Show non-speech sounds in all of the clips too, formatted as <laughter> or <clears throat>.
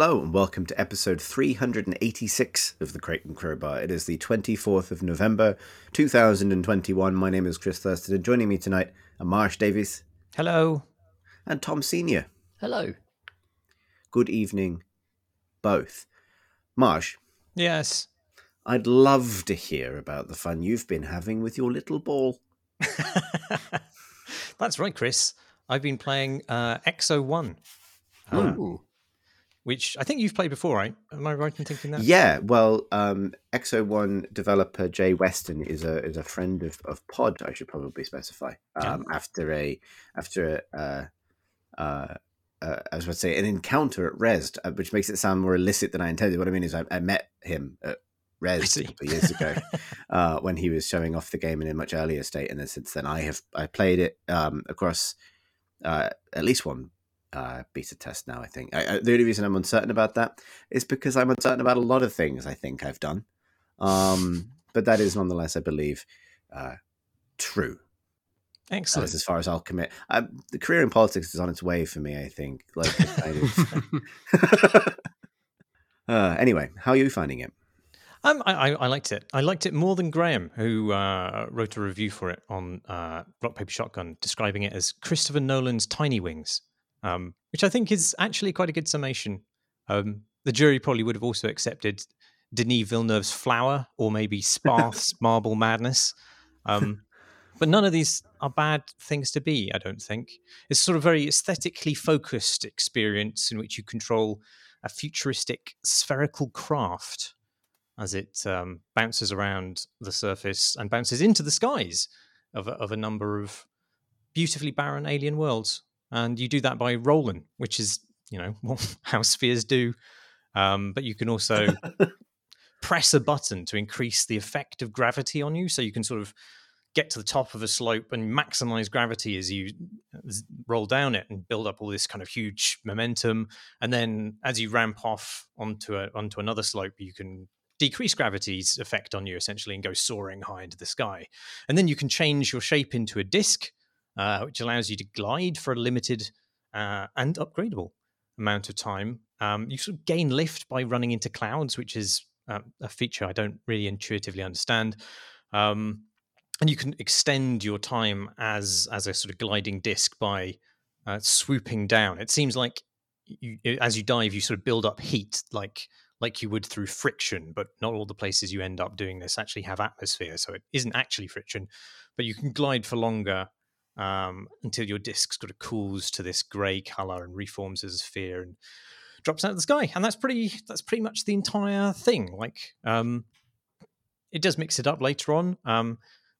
Hello and welcome to episode 386 of the Crate and Crowbar. It is the 24th of November 2021. My name is Chris Thurston and joining me tonight are Marsh Davies Hello. and Tom Senior. Hello. Good evening, both. Marsh, Yes. I'd love to hear about the fun you've been having with your little ball. <laughs> That's right, Chris. I've been playing uh, Exo 1, uh, Ooh. Which I think you've played before, right? Am I right in thinking that? Yeah, well, um, Exo One developer Jay Weston is a is a friend of, of Pod. I should probably specify. Um, After a after a, uh, uh, uh, I was about to say an encounter at Rezzed, uh, which makes it sound more illicit than I intended. What I mean is, I, I met him at I Rezzed a couple of years ago <laughs> uh, when he was showing off the game in a much earlier state, and then since then I have I played it um, across uh, at least one uh, beta test now. I think I, I, the only reason I'm uncertain about that is because I'm uncertain about a lot of things I think I've done, um, <sighs> but that is nonetheless, I believe, uh, true. That Excellent. is as far as I'll commit. Um, the career in politics is on its way for me. I think. Like, kind of. <laughs> uh, anyway, how are you finding it? Um, I, I, I liked it. I liked it more than Graham, who uh, wrote a review for it on uh, Rock Paper Shotgun, describing it as Christopher Nolan's Tiny Wings, um, which I think is actually quite a good summation. Um, the jury probably would have also accepted Denis Villeneuve's Flower or maybe Sparth's <laughs> Marble Madness. Um, <laughs> but none of these are bad things to be, I don't think. It's sort of very aesthetically focused experience in which you control a futuristic spherical craft as it um, bounces around the surface and bounces into the skies of a, of a number of beautifully barren alien worlds. And you do that by rolling, which is, you know, <laughs> what how spheres do. Um, but you can also <laughs> press a button to increase the effect of gravity on you. So you can sort of get to the top of a slope and maximize gravity as you roll down it and build up all this kind of huge momentum. And then as you ramp off onto a, onto another slope, you can decrease gravity's effect on you essentially and go soaring high into the sky. And then you can change your shape into a disk, uh, which allows you to glide for a limited uh, and upgradable amount of time. Um, you sort of gain lift by running into clouds, which is uh, a feature I don't really intuitively understand. Um, and you can extend your time as as a sort of gliding disc by uh, swooping down. It seems like you, as you dive, you sort of build up heat, like like you would through friction. But not all the places you end up doing this actually have atmosphere, so it isn't actually friction. But you can glide for longer um, until your disc sort of cools to this grey color and reforms as a sphere and drops out of the sky. And that's pretty. That's pretty much the entire thing. Like, um, it does mix it up later on. Um,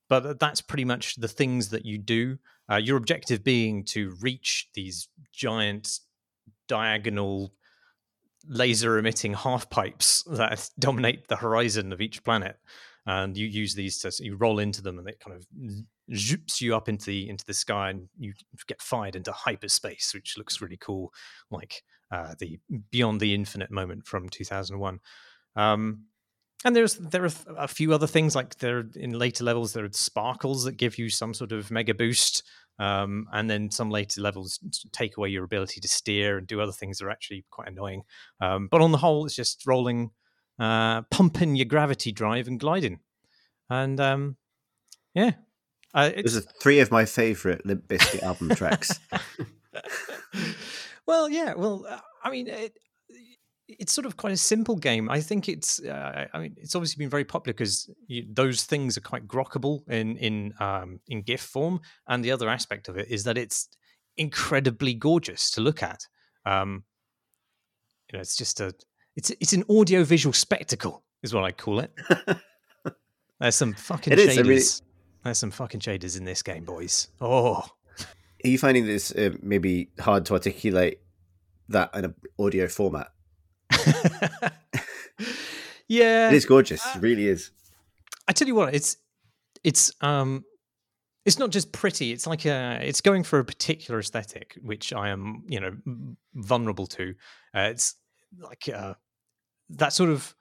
but that's pretty much the things that you do. Uh, your objective being to reach these giant diagonal laser emitting half pipes <laughs> that dominate the horizon of each planet. And you use these to you roll into them, and it kind of zoops you up into the into the sky, and you get fired into hyperspace, which looks really cool, like uh, the Beyond the Infinite moment from two thousand one. Um, and there's there are a few other things like there in later levels there are sparkles that give you some sort of mega boost um, and then some later levels take away your ability to steer and do other things that are actually quite annoying. Um, but on the whole it's just rolling uh, pumping your gravity drive and gliding. And um, yeah uh, Those are three of my favorite Limp Bizkit album tracks. <laughs> well, yeah. Well, uh, I mean, it, it's sort of quite a simple game. I think it's. Uh, I mean, it's obviously been very popular because those things are quite grokkable in in um, in GIF form, and the other aspect of it is that it's incredibly gorgeous to look at. Um, you know, it's just a. It's it's an audio visual spectacle, is what I call it. <laughs> There's some fucking It is, shaders. mean- There's some fucking shaders in this game, boys. Oh, Are you finding this uh, maybe hard to articulate that in an audio format? <laughs> yeah, It is gorgeous. uh, It really is. I tell you what, it's it's um it's not just pretty. It's like a it's going for a particular aesthetic, which I am you know vulnerable to. Uh, it's like uh, that sort of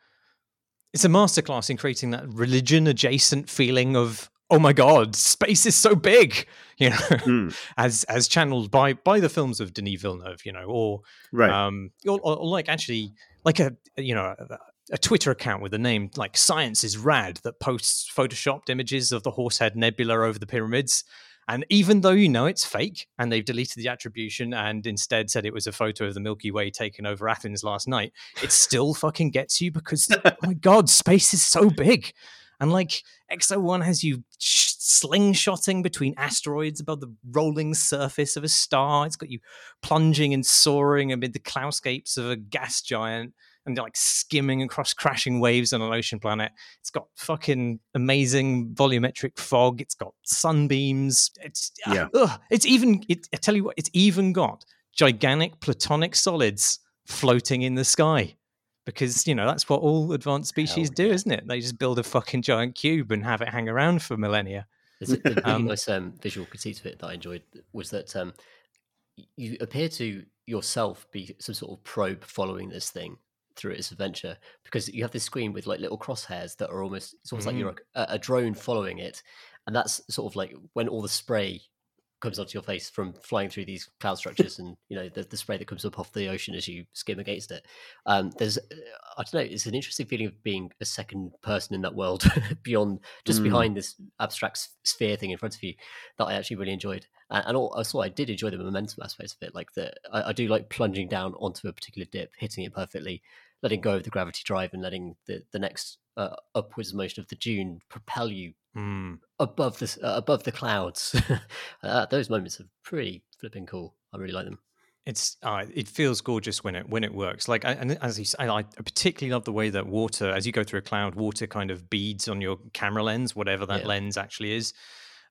it's a masterclass in creating that religion adjacent feeling of oh my god, space is so big, <laughs> you know, mm. as as channeled by by the films of Denis Villeneuve, you know, or right, um, or, or, like actually like a you know a, a, Twitter account with the name like Science is Rad that posts photoshopped images of the Horsehead Nebula over the pyramids. And even though you know it's fake and they've deleted the attribution and instead said it was a photo of the Milky Way taken over Athens last night, it still fucking gets you because, <laughs> oh my God, space is so big. And like EXO-1 has you slingshotting between asteroids above the rolling surface of a star. It's got you plunging and soaring amid the cloudscapes of a gas giant and like skimming across crashing waves on an ocean planet. It's got fucking amazing volumetric fog. It's got sunbeams. It's uh, yeah. Uh, it's even. It, I tell you what, it's even got gigantic platonic solids floating in the sky because you know that's what all advanced species Hell do, yeah. isn't it? They just build a fucking giant cube and have it hang around for millennia. The <laughs> really um, nice um, visual critique of it that I enjoyed was that um, you appear to yourself be some sort of probe following this thing through its adventure because you have this screen with like little crosshairs that are almost it's almost mm-hmm. like you're mm. a, a drone following it and that's sort of like when all the spray comes onto your face from flying through these cloud structures and you know the, the spray that comes up off the ocean as you skim against it um, there's i don't know it's an interesting feeling of being a second person in that world <laughs> beyond just mm. behind this abstract sphere thing in front of you that i actually really enjoyed and, and also i did enjoy the momentum aspects of it like the I, I, do like plunging down onto a particular dip hitting it perfectly letting go of the gravity drive and letting the, the next uh, upwards motion of the dune propel you mm. above the uh, above the clouds. <laughs> uh, those moments are pretty flipping cool. I really like them. It's uh, it feels gorgeous when it when it works. Like and as you say, I particularly love the way that water, as you go through a cloud, water kind of beads on your camera lens, whatever that yeah. lens actually is.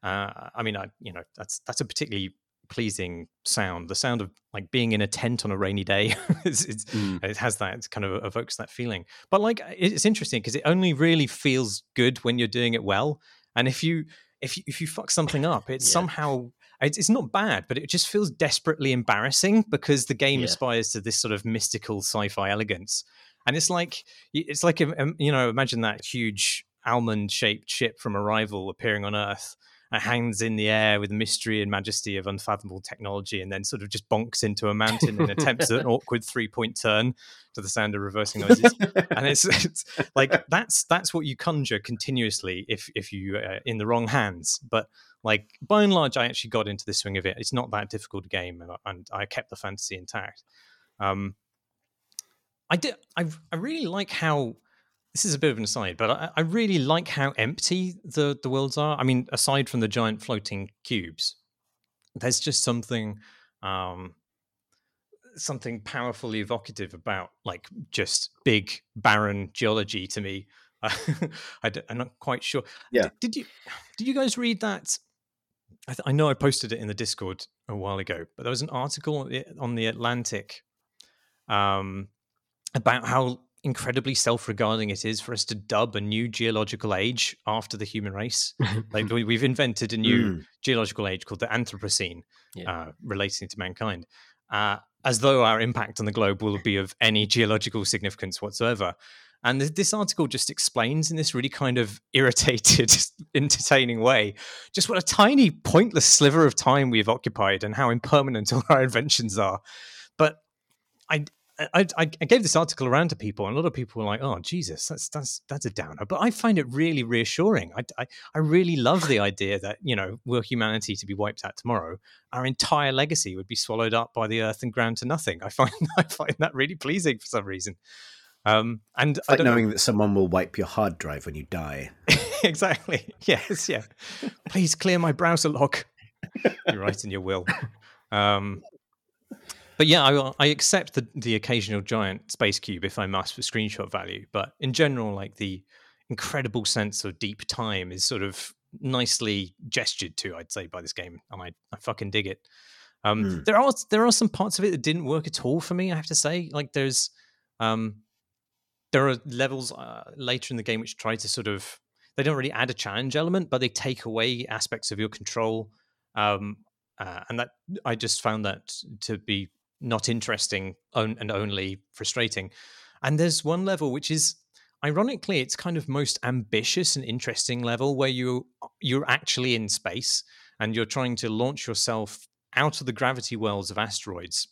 Uh, I mean, I you know that's that's a particularly pleasing sound. The sound of like being in a tent on a rainy day. <laughs> it's, it's, mm. It has that it kind of evokes that feeling. But like it's interesting because it only really feels good when you're doing it well. And if you if you, if you fuck something up, it's yeah. somehow it's, it's, not bad, but it just feels desperately embarrassing because the game yeah. aspires to this sort of mystical sci-fi elegance. And it's like it's like um, you know imagine that huge almond shaped ship from Arrival appearing on Earth hangs in the air with the mystery and majesty of unfathomable technology, and then sort of just bonks into a mountain and attempts an <laughs> awkward three point turn to the sound of reversing noises. and it's, <laughs> it's like that's that's what you conjure continuously if if you uh, in the wrong hands. But like by and large, I actually got into the swing of it. It's not that difficult a game, and, and I kept the fantasy intact. Um, I did. I I really like how this is a bit of an aside, but I, I, really like how empty the the worlds are. I mean, aside from the giant floating cubes, there's just something um, something powerfully evocative about like just big barren geology to me. <laughs> I am not quite sure. Yeah. Did, did, you did you guys read that? I, th- I know I posted it in the Discord a while ago, but there was an article on the Atlantic um, about how incredibly self-regarding it is for us to dub a new geological age after the human race. like we've invented a <laughs> new mm. geological age called the Anthropocene, yeah. uh, relating to mankind, uh, as though our impact on the globe will be of any geological significance whatsoever. And this article just explains in this really kind of <laughs> irritated, entertaining way just what a tiny, pointless sliver of time we've occupied and how impermanent <laughs> all our inventions are. But I, I, I, gave this article around to people, and a lot of people were like, "Oh, Jesus, that's that's that's a downer." But I find it really reassuring. I, I, I really love the idea that you know, were humanity to be wiped out tomorrow, our entire legacy would be swallowed up by the earth and ground to nothing. I find <laughs> I find that really pleasing for some reason. Um, and like knowing know. that someone will wipe your hard drive when you die. <laughs> exactly. Yes. Yeah. Please clear my browser log. <laughs> you write in your will. Um, but yeah, I, I accept the, the occasional giant space cube if I must for screenshot value. But in general, like the incredible sense of deep time is sort of nicely gestured to, I'd say, by this game, and I, I fucking dig it. Um, mm. There are there are some parts of it that didn't work at all for me. I have to say, like there's um, there are levels uh, later in the game which try to sort of they don't really add a challenge element, but they take away aspects of your control. Um, uh, and that I just found that to be not interesting and only frustrating. And there's one level which is ironically, it's kind of most ambitious and interesting level where you you're actually in space and you're trying to launch yourself out of the gravity wells of asteroids,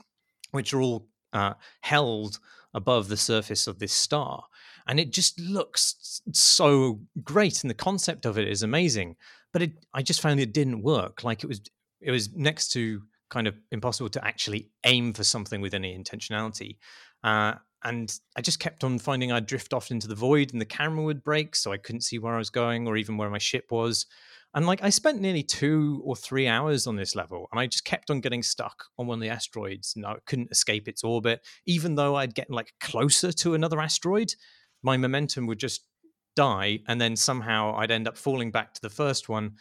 which are all uh, held above the surface of this star. And it just looks so great, and the concept of it is amazing. But it, I just found it didn't work. Like it was, it was next to kind of impossible to actually aim for something with any intentionality. Uh, and I just kept on finding I'd drift off into the void, and the camera would break, so I couldn't see where I was going or even where my ship was. And like I spent nearly two or three hours on this level, and I just kept on getting stuck on one of the asteroids, and I couldn't escape its orbit. Even though I'd get like closer to another asteroid, my momentum would just die, and then somehow I'd end up falling back to the first one.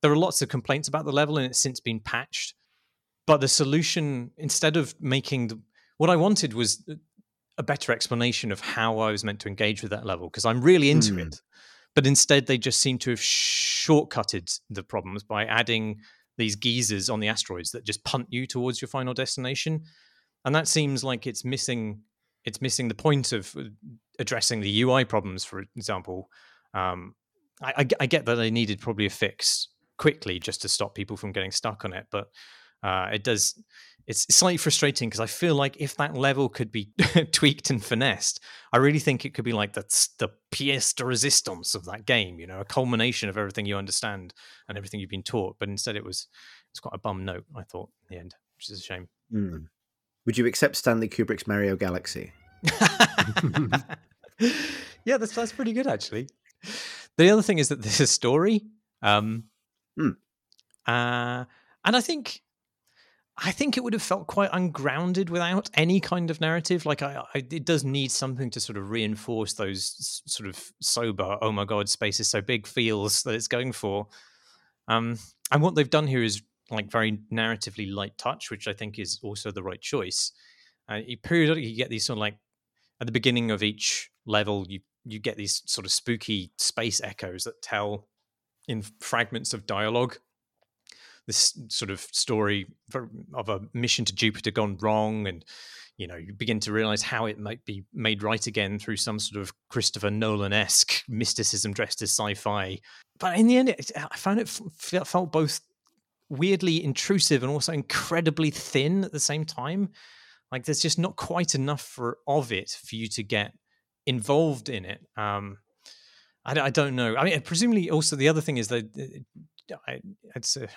There are lots of complaints about the level, and it's since been patched. But the solution, instead of making the, what I wanted was a better explanation of how I was meant to engage with that level because I'm really into mm. it. But instead, they just seem to have shortcutted the problems by adding these geysers on the asteroids that just punt you towards your final destination, and that seems like it's missing it's missing the point of uh, addressing the UI problems. For example, um, I, I, I, get that they needed probably a fix quickly just to stop people from getting stuck on it, but uh, it does it's slightly frustrating because I feel like if that level could be <laughs> tweaked and finessed, I really think it could be like the the pièce de résistance of that game. You know, a culmination of everything you understand and everything you've been taught. But instead, it was it's quite a bum note. I thought in the end, which is a shame. Mm. Would you accept Stanley Kubrick's Mario Galaxy? <laughs> yeah, that's that's pretty good actually. The other thing is that there's a story, um, mm. uh, and I think I think it would have felt quite ungrounded without any kind of narrative. Like, I, I, it does need something to sort of reinforce those sort of sober, oh my god, space is so big feels that it's going for. Um, and what they've done here is like very narratively light touch, which I think is also the right choice. Uh, you periodically you get these sort of like at the beginning of each level, you you get these sort of spooky space echoes that tell in fragments of dialogue this sort of story of a mission to Jupiter gone wrong, and you know you begin to realize how it might be made right again through some sort of Christopher Nolan esque mysticism dressed as sci-fi. But in the end, it, I found it felt both weirdly intrusive and also incredibly thin at the same time. Like there's just not quite enough for of it for you to get involved in it. Um, I, I, don't know. I mean, presumably, also the other thing is that I, it's a,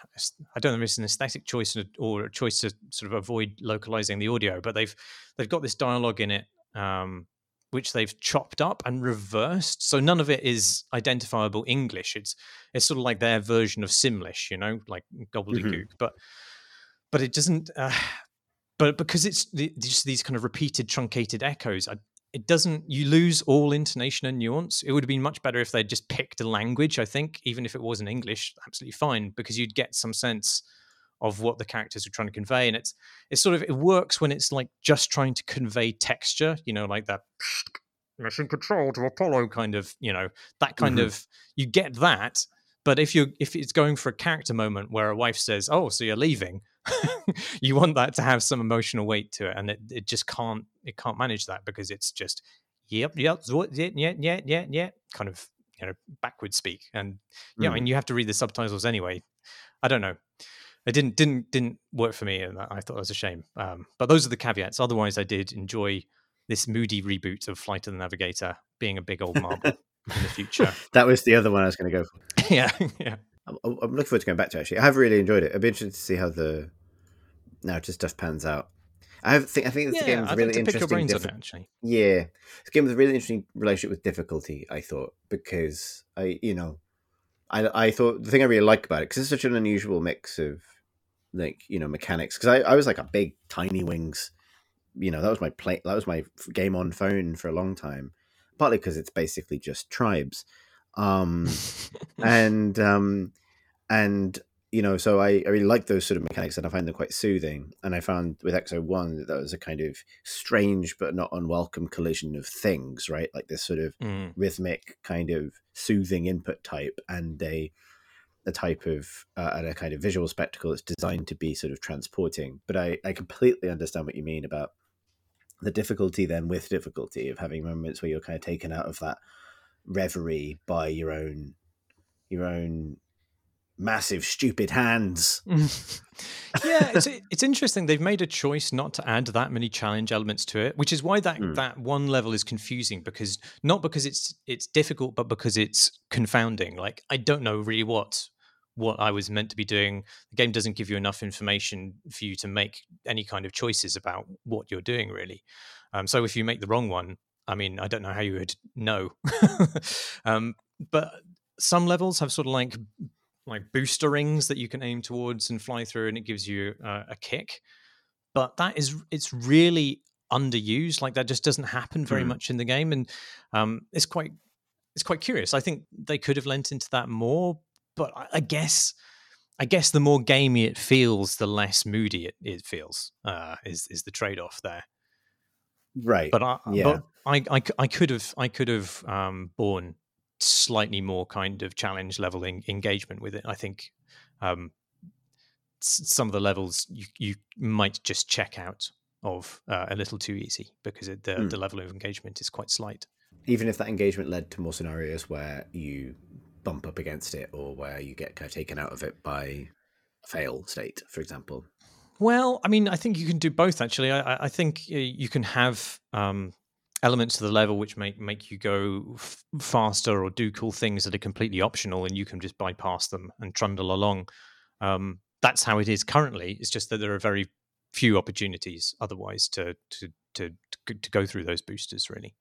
I don't know if it's an aesthetic choice or a choice to sort of avoid localizing the audio, but they've they've got this dialogue in it, um, which they've chopped up and reversed, so none of it is identifiable English. It's it's sort of like their version of Simlish, you know, like gobbledygook, mm-hmm. but but it doesn't. Uh, <sighs> but because it's the, just these kind of repeated truncated echoes, I, it doesn't you lose all intonation and nuance it would have been much better if they'd just picked a language i think even if it wasn't english absolutely fine because you'd get some sense of what the characters are trying to convey and it's it's sort of it works when it's like just trying to convey texture you know like that <sniffs> mission control to apollo kind of you know that kind mm-hmm. of you get that but if you if it's going for a character moment where a wife says oh so you're leaving <laughs> you want that to have some emotional weight to it, and it, it just can't it can't manage that because it's just yep yep yeah yeah yeah yeah yeah kind of you know backward speak, and yeah, mm. I mean you have to read the subtitles anyway. I don't know. It didn't didn't didn't work for me, and I thought it was a shame. Um, but those are the caveats. Otherwise, I did enjoy this moody reboot of Flight of the Navigator being a big old marble in the future. <laughs> That was the other one I was going to go for. <laughs> yeah, yeah. I'm, I'm, looking forward to going back to actually. I have really enjoyed it. I'd be interested to see how the narrative stuff pans out. I have, think I think this yeah, game a really interesting. Diff- it, actually. Yeah, this game was a really interesting relationship with difficulty. I thought because I, you know, I I thought the thing I really like about it because it's such an unusual mix of like you know mechanics. Because I, I was like a big tiny wings, you know that was my play that was my game on phone for a long time. Partly because it's basically just tribes, um, <laughs> and um, and you know, so I, I really like those sort of mechanics and I find them quite soothing. And I found with Exo One that that was a kind of strange but not unwelcome collision of things, right? Like this sort of mm. rhythmic kind of soothing input type and a a type of uh, and a kind of visual spectacle that's designed to be sort of transporting. But I I completely understand what you mean about the difficulty then with difficulty of having moments where you're kind of taken out of that reverie by your own your own massive stupid hands. <laughs> yeah, it's it's interesting. They've made a choice not to add that many challenge elements to it, which is why that mm. that one level is confusing because not because it's it's difficult, but because it's confounding. Like I don't know really what what I was meant to be doing. The game doesn't give you enough information for you to make any kind of choices about what you're doing, really. Um, so if you make the wrong one, I mean, I don't know how you would know. <laughs> um, but some levels have sort of like like booster rings that you can aim towards and fly through, and it gives you uh, a kick. But that is it's really underused. Like that just doesn't happen very mm. much in the game, and um, it's quite it's quite curious. I think they could have lent into that more, but I, I guess I guess the more gamey it feels, the less moody it, it feels. Uh, is is the trade off there? Right. But I, yeah. But I, I, I could have I could have um, borne slightly more kind of challenge leveling engagement with it. I think um, some of the levels you, you might just check out of uh, a little too easy because it, the, mm. the level of engagement is quite slight. Even if that engagement led to more scenarios where you bump up against it or where you get kind of taken out of it by fail state, for example. Well, I mean, I think you can do both. Actually, I, I think uh, you can have um, elements to the level which make make you go f- faster or do cool things that are completely optional, and you can just bypass them and trundle along. Um, that's how it is currently. It's just that there are very few opportunities otherwise to to to to go through those boosters really.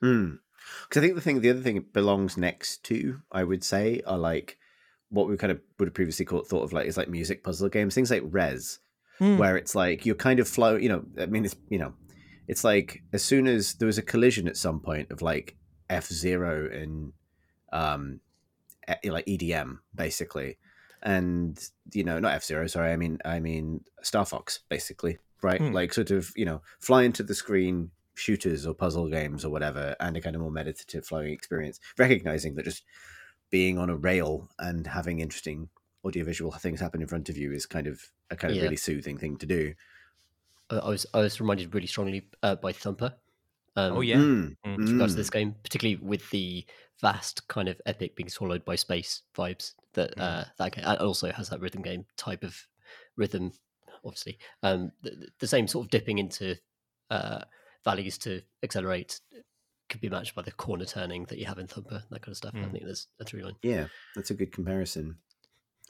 Because mm. I think the thing, the other thing it belongs next to, I would say, are like what we kind of would have previously called, thought of like is like music puzzle games, things like Rez, mm. where it's like you're kind of flow. You know, I mean, it's you know, it's like as soon as there was a collision at some point of like F Zero and um like EDM basically, and you know not F Zero sorry I mean I mean Star Fox basically right hmm. like sort of you know fly into the screen shooters or puzzle games or whatever and a kind of more meditative flowing experience recognizing that just being on a rail and having interesting audiovisual things happen in front of you is kind of a kind of yeah. really soothing thing to do I was I was reminded really strongly uh, by Thumper. Um, oh yeah, mm, mm. with regards to this game, particularly with the vast kind of epic being swallowed by space vibes that mm. uh, that game also has that rhythm game type of rhythm. Obviously, um, the, the, same sort of dipping into uh, valleys to accelerate could be matched by the corner turning that you have in Thumper, that kind of stuff. I mm. think that's a true line. Yeah, that's a good comparison.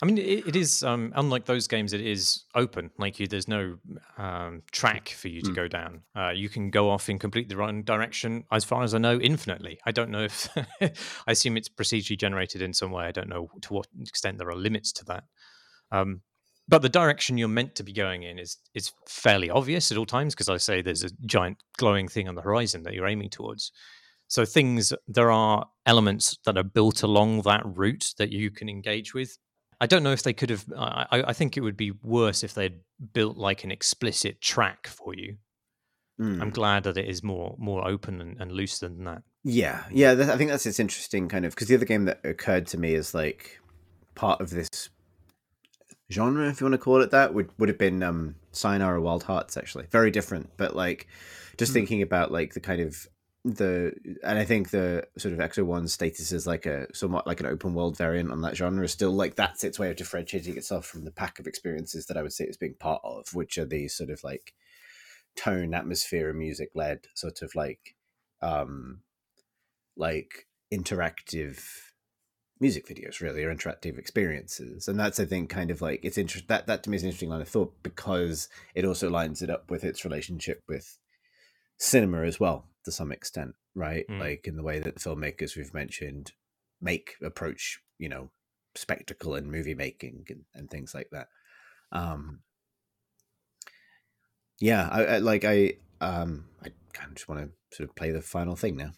I mean, it, it is um, unlike those games. It is open. Like you, there's no um, track for you to mm. go down. Uh, you can go off in completely the wrong direction, as far as I know, infinitely. I don't know if <laughs> I assume it's procedurally generated in some way. I don't know to what extent there are limits to that. Um, but the direction you're meant to be going in is is fairly obvious at all times because I say there's a giant glowing thing on the horizon that you're aiming towards. So things there are elements that are built along that route that you can engage with I don't know if they could have. I, I think it would be worse if they'd built like an explicit track for you. Mm. I'm glad that it is more more open and, and loose than that. Yeah, yeah. I think that's it's interesting, kind of, because the other game that occurred to me is like part of this genre, if you want to call it that, would would have been um Sayonara Wild Hearts. Actually, very different, but like just mm. thinking about like the kind of the and I think the sort of Exo One status is like a somewhat like an open world variant on that genre is still like that's its way of differentiating itself from the pack of experiences that I would say it's being part of, which are these sort of like tone, atmosphere, and music led sort of like um like interactive music videos really or interactive experiences. And that's i think kind of like it's interesting that that to me is an interesting line of thought because it also lines it up with its relationship with cinema as well to some extent, right? Mm. Like in the way that filmmakers we've mentioned make approach, you know, spectacle and movie making and, and things like that. Um, yeah, I, I like I um I kind of just want to sort of play the final thing now.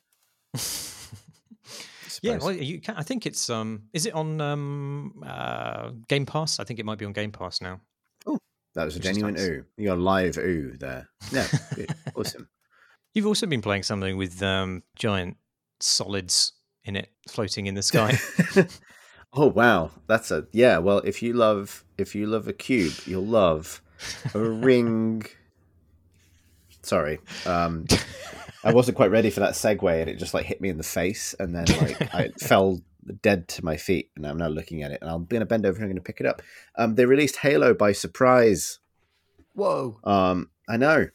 <laughs> yeah, well, you can. I think it's um. Is it on um uh Game Pass? I think it might be on Game Pass now. Oh, that was a genuine ooh. You got live ooh there. Yeah, awesome. You've also been playing something with um, giant solids in it floating in the sky. <laughs> oh wow, that's a yeah. Well, if you love if you love a cube, you'll love a ring <laughs> Sorry. Um, I wasn't quite ready for that segue, and it just like hit me in the face, and then like <laughs> I fell dead to my feet, and I'm now looking at it, and I'm going to bend over and I'm going to pick it up. Um, they released Halo by surprise. Whoa! Um, I know.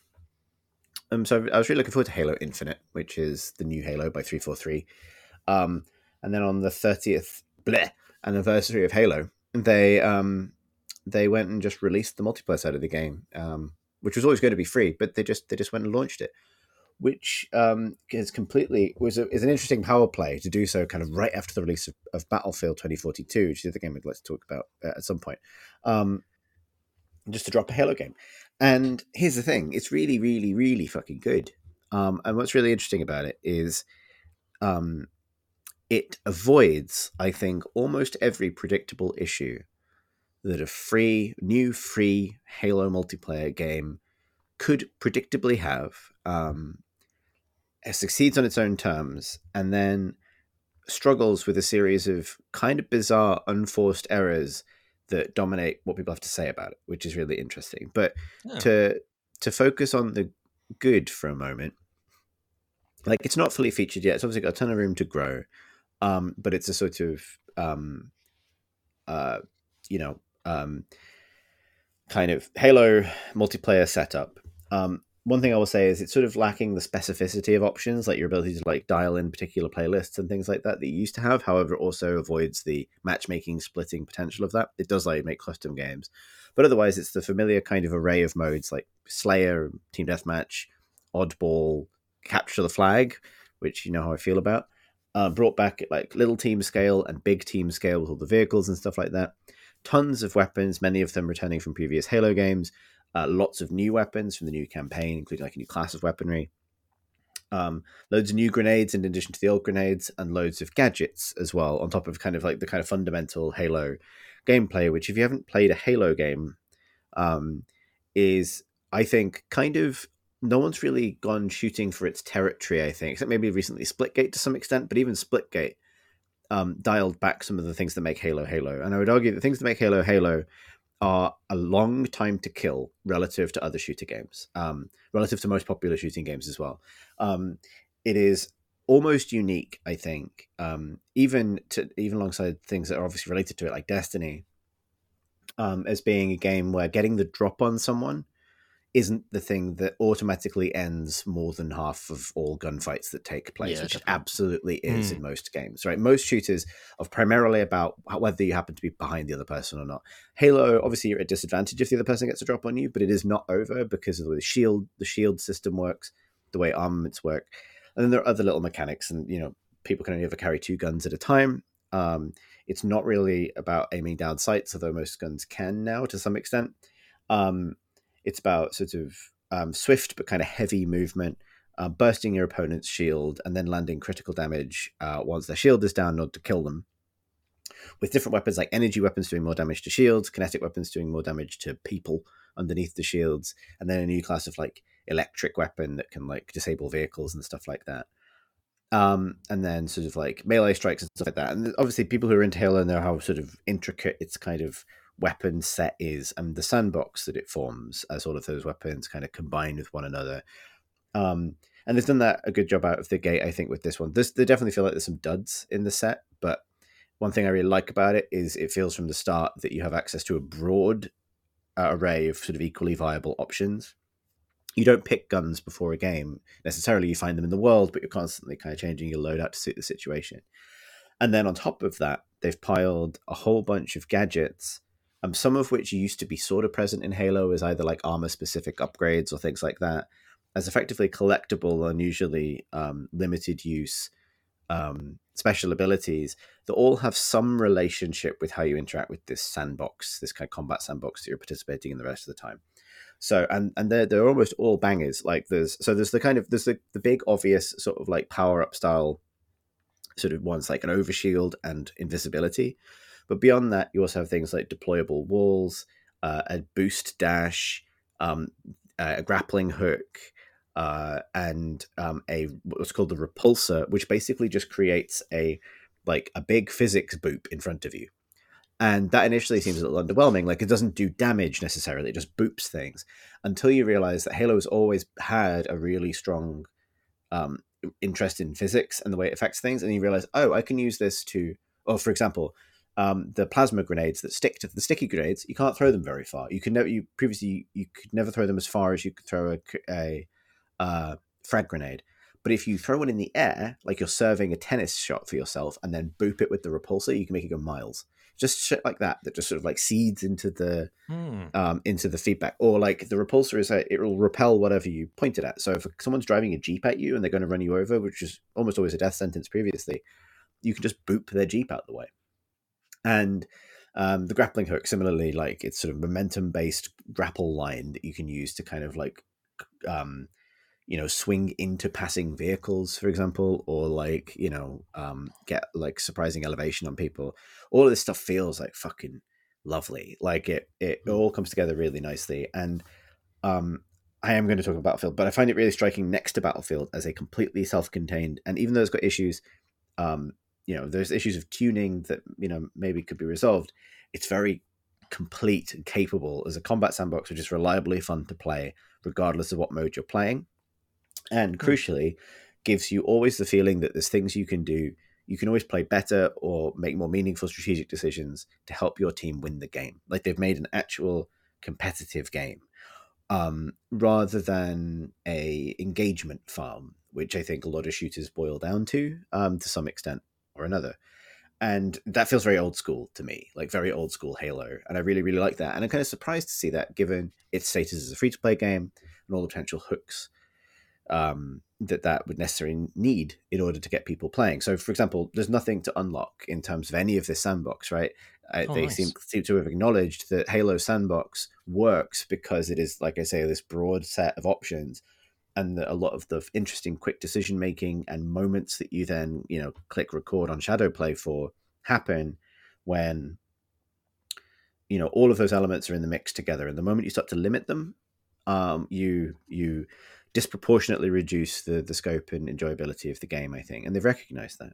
Um, so I was really looking forward to Halo Infinite, which is the new Halo by three four three. Um, and then on the thirtieth anniversary of Halo, they um they went and just released the multiplayer side of the game, um, which was always going to be free, but they just they just went and launched it, which um, is completely was a, is an interesting power play to do so kind of right after the release of, of Battlefield 2042, which is the game we'd like to talk about uh, at some point. Um, just to drop a Halo game, and here's the thing: it's really, really, really fucking good. Um, and what's really interesting about it is, um, it avoids, I think, almost every predictable issue that a free, new free Halo multiplayer game could predictably have. Um, succeeds on its own terms, and then struggles with a series of kind of bizarre, unforced errors that dominate what people have to say about it, which is really interesting. But Oh. to to focus on the good for a moment, like it's not fully featured yet. It's obviously got a ton of room to grow, um, but it's a sort of um, uh, you know um, kind of Halo multiplayer setup. Um, one thing I will say is it's sort of lacking the specificity of options, like your ability to like dial in particular playlists and things like that that you used to have. However, it also avoids the matchmaking splitting potential of that. It does like make custom games, but otherwise, it's the familiar kind of array of modes like Slayer, Team Deathmatch, Oddball, Capture the Flag, which you know how I feel about. Uh, brought back at like little team scale and big team scale with all the vehicles and stuff like that. Tons of weapons, many of them returning from previous Halo games. Uh, lots of new weapons from the new campaign, including like a new class of weaponry. Um, loads of new grenades in addition to the old grenades, and loads of gadgets as well, on top of kind of like the kind of fundamental Halo gameplay. Which, if you haven't played a Halo game, um, is I think kind of no one's really gone shooting for its territory. I think, except maybe recently Splitgate to some extent, but even Splitgate um, dialed back some of the things that make Halo Halo. And I would argue the things that make Halo Halo are a long time to kill relative to other shooter games, um, relative to most popular shooting games as well. Um, it is almost unique, I think, um, even to even alongside things that are obviously related to it, like Destiny, um, as being a game where getting the drop on someone isn't the thing that automatically ends more than half of all gunfights that take place, Yeah, which definitely. absolutely is Mm. in most games, right? Most shooters are primarily about whether you happen to be behind the other person or not. Halo, obviously, you're at disadvantage if the other person gets a drop on you, but it is not over because of the way the shield, the shield system works, the way armaments work, and then there are other little mechanics, and you know, people can only ever carry two guns at a time. Um, it's not really about aiming down sights, although most guns can now to some extent. Um, it's about sort of um, swift but kind of heavy movement, uh, bursting your opponent's shield and then landing critical damage uh, once their shield is down in order to kill them. With different weapons like energy weapons doing more damage to shields, kinetic weapons doing more damage to people underneath the shields, and then a new class of like electric weapon that can like disable vehicles and stuff like that. Um, and then sort of like melee strikes and stuff like that. And obviously, people who are into Halo know how sort of intricate its kind of weapon set is and the sandbox that it forms as all of those weapons kind of combine with one another. Um, and they've done that a good job out of the gate, I think, with this one. This they definitely feel like there's some duds in the set, but one thing I really like about it is it feels from the start that you have access to a broad uh, array of sort of equally viable options. You don't pick guns before a game necessarily. You find them in the world, but you're constantly kind of changing your loadout to suit the situation. And then on top of that, they've piled a whole bunch of gadgets um, some of which used to be sort of present in Halo as either like armor specific upgrades or things like that, as effectively collectible and usually um, limited use um, special abilities that all have some relationship with how you interact with this sandbox, this kind of combat sandbox that you're participating in the rest of the time. So and and they're they're almost all bangers. Like there's so there's the kind of there's the, the big obvious sort of like power up style sort of ones like an overshield and invisibility. But beyond that, you also have things like deployable walls, uh, a boost dash, um, a grappling hook, uh, and um, a what's called the repulsor, which basically just creates a like a big physics boop in front of you. And that initially seems a little underwhelming. Like it doesn't do damage necessarily; it just boops things. until you realize that Halo has always had a really strong um, interest in physics and the way it affects things, and you realize, oh, I can use this to, or for example, um, the plasma grenades that stick to the sticky grenades, you can't throw them very far. You can never, you previously you could never throw them as far as you could throw a, a uh, frag grenade. But if you throw one in the air, like you're serving a tennis shot for yourself, and then boop it with the repulsor, you can make it go miles. Just shit like that that just sort of like seeds into the Hmm. um, into the feedback, or like the repulsor is a, it will repel whatever you point it at. So if someone's driving a jeep at you and they're going to run you over, which is almost always a death sentence previously, you can just boop their jeep out of the way. And um, the grappling hook, similarly, like it's sort of momentum based grapple line that you can use to kind of like, um, you know, swing into passing vehicles, for example, or like you know, um, get like surprising elevation on people. All of this stuff feels like fucking lovely. Like it, it all comes together really nicely. And um, I am going to talk about Battlefield, but I find it really striking next to Battlefield as a completely self-contained. And even though it's got issues, um, you know, there's issues of tuning that you know maybe could be resolved. It's very complete and capable as a combat sandbox, which is reliably fun to play, regardless of what mode you're playing. And crucially, gives you always the feeling that there's things you can do. You can always play better or make more meaningful strategic decisions to help your team win the game. Like they've made an actual competitive game um, rather than a engagement farm, which I think a lot of shooters boil down to um, to some extent or another. And that feels very old school to me, like very old school Halo. And I really, really like that. And I'm kind of surprised to see that given its status as a free to play game and all the potential hooks um, that that would necessarily need in order to get people playing. So, for example, there's nothing to unlock in terms of any of this sandbox, right? Uh, Oh, they nice. seem, seem to have acknowledged that Halo Sandbox works because it is, like I say, this broad set of options, and that a lot of the interesting, quick decision making and moments that you then, you know, click record on shadow play for happen when you know all of those elements are in the mix together. And the moment you start to limit them um, you you disproportionately reduce the the scope and enjoyability of the game i think. And they've recognized that.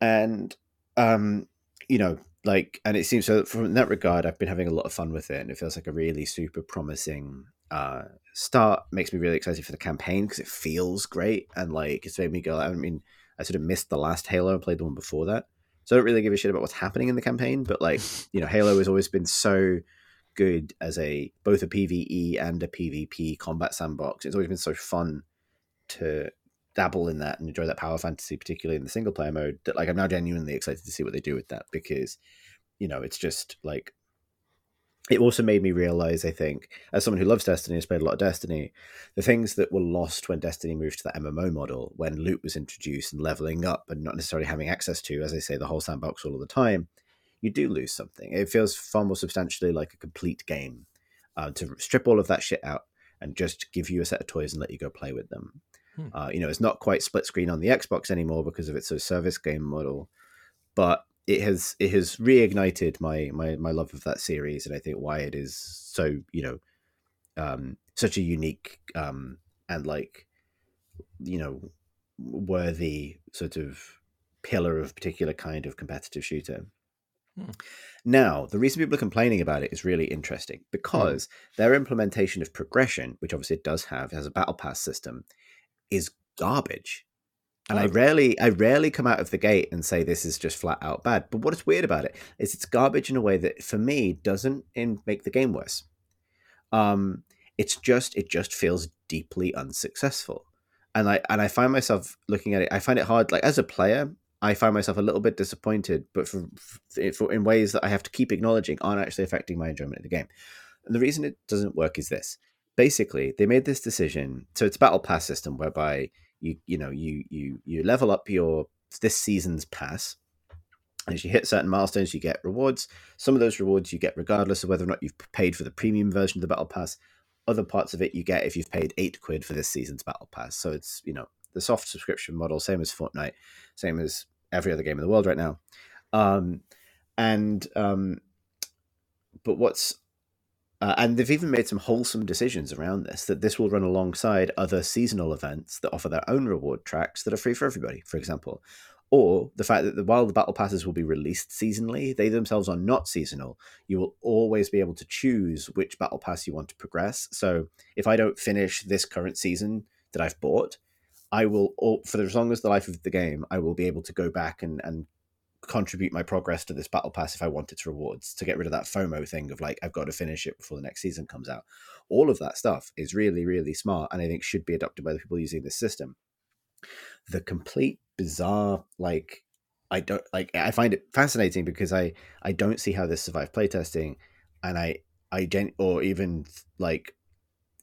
And um you know like and it seems so from that regard i've been having a lot of fun with it and it feels like a really super promising uh start. Makes me really excited for the campaign because it feels great and like it's made me go i mean i sort of missed the last halo and played the one before that. So i don't really give a shit about what's happening in the campaign but like <laughs> you know halo has always been so good as a both a pve and a pvp combat sandbox. It's always been so fun to dabble in that and enjoy that power fantasy particularly in the single player mode that like i'm now genuinely excited to see what they do with that because you know it's just like it also made me realize i think as someone who loves destiny has played a lot of destiny the things that were lost when destiny moved to the mmo model when loot was introduced and leveling up and not necessarily having access to as i say the whole sandbox all of the time you do lose something. It feels far more substantially like a complete game uh, to strip all of that shit out and just give you a set of toys and let you go play with them Hmm. uh, you know it's not quite split screen on the xbox anymore because of its sort of service game model but it has it has reignited my my my love of that series and i think why it is so you know um such a unique um and like you know worthy sort of pillar of particular kind of competitive shooter Hmm. now the reason people are complaining about it is really interesting because their implementation of progression which obviously it does have has a battle pass system is garbage and I rarely, I rarely come out of the gate and say this is just flat out bad. But what is weird about it is it's garbage in a way that, for me, doesn't in, make the game worse. Um, it's just, it just feels deeply unsuccessful, and I and I find myself looking at it. I find it hard, like as a player, I find myself a little bit disappointed, but for, for in ways that I have to keep acknowledging aren't actually affecting my enjoyment of the game. And the reason it doesn't work is this: basically, they made this decision. So it's a battle pass system whereby you you know you you you level up your this season's pass. As you hit certain milestones you get rewards. Some of those rewards you get regardless of whether or not you've paid for the premium version of the battle pass. Other parts of it you get if you've paid eight quid for this season's battle pass. So it's you know the soft subscription model same as fortnite same as every other game in the world right now. Um and um but what's uh, and they've even made some wholesome decisions around this that this will run alongside other seasonal events that offer their own reward tracks that are free for everybody, for example. or the fact that the, while the battle passes will be released seasonally, they themselves are not seasonal. You will always be able to choose which battle pass you want to progress. So if I don't finish this current season that I've bought, I will, for as long as the life of the game, I will be able to go back and, and contribute my progress to this battle pass if I want its rewards to get rid of that FOMO thing of like I've got to finish it before the next season comes out. All of that stuff is really really smart and I think should be adopted by the people using this system. The complete bizarre like I don't like I find it fascinating because I I don't see how this survived playtesting and I I gen- or even like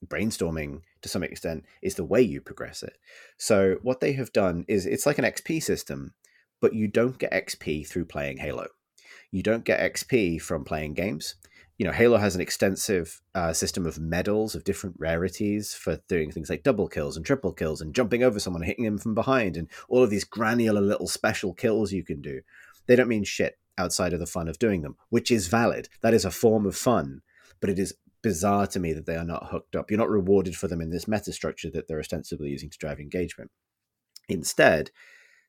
brainstorming to some extent is the way you progress it. So what they have done is it's like an XP system but you don't get XP through playing Halo. You don't get XP from playing games. You know, Halo has an extensive uh, system of medals of different rarities for doing things like double kills and triple kills and jumping over someone, hitting them from behind, and all of these granular little special kills you can do. They don't mean shit outside of the fun of doing them, which is valid. That is a form of fun, but it is bizarre to me that they are not hooked up. You're not rewarded for them in this meta structure that they're ostensibly using to drive engagement. Instead,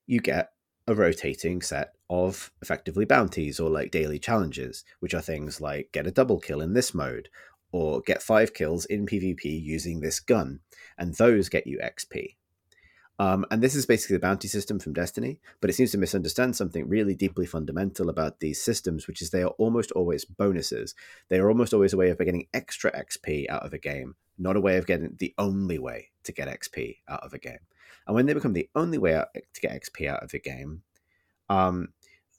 you get a rotating set of effectively bounties or like daily challenges, which are things like get a double kill in this mode or get five kills in PvP using this gun, and those get you XP. Um, and this is basically the bounty system from Destiny, but it seems to misunderstand something really deeply fundamental about these systems, which is they are almost always bonuses. They are almost always a way of getting extra XP out of a game, not a way of getting the only way to get XP out of a game. And when they become the only way out to get XP out of the game, um,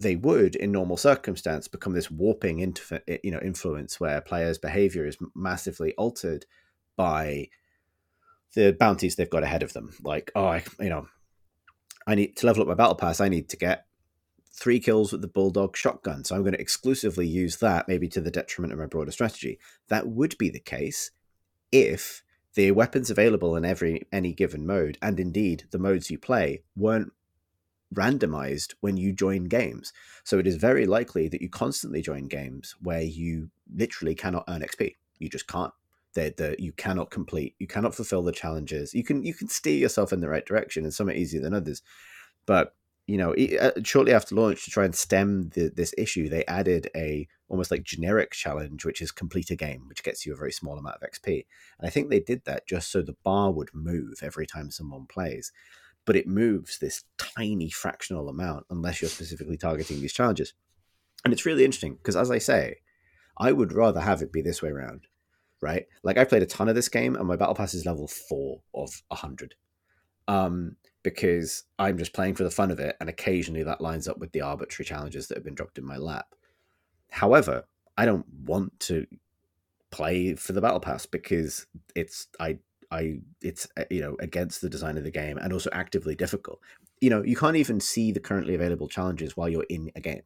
they would, in normal circumstance, become this warping into you know influence where players' behavior is massively altered by the bounties they've got ahead of them. Like, oh, I, you know, I need to level up my battle pass. I need to get three kills with the bulldog shotgun, so I'm going to exclusively use that, maybe to the detriment of my broader strategy. That would be the case if the weapons available in every any given mode, and indeed the modes you play, weren't randomized when you join games. So it is very likely that you constantly join games where you literally cannot earn XP. You just can't. That that you cannot complete. You cannot fulfill the challenges. You can you can steer yourself in the right direction, and some are easier than others. But you know, uh, shortly after launch, to try and stem the, this issue, they added a almost like generic challenge, which is complete a game, which gets you a very small amount of XP. And I think they did that just so the bar would move every time someone plays. But it moves this tiny fractional amount unless you're specifically targeting these challenges. And it's really interesting because, as I say, I would rather have it be this way around, right? Like I played a ton of this game, and my battle pass is level four of hundred. Um, because I'm just playing for the fun of it, and occasionally that lines up with the arbitrary challenges that have been dropped in my lap. However, I don't want to play for the battle pass because it's I I it's uh, you know against the design of the game and also actively difficult. You know, you can't even see the currently available challenges while you're in a game.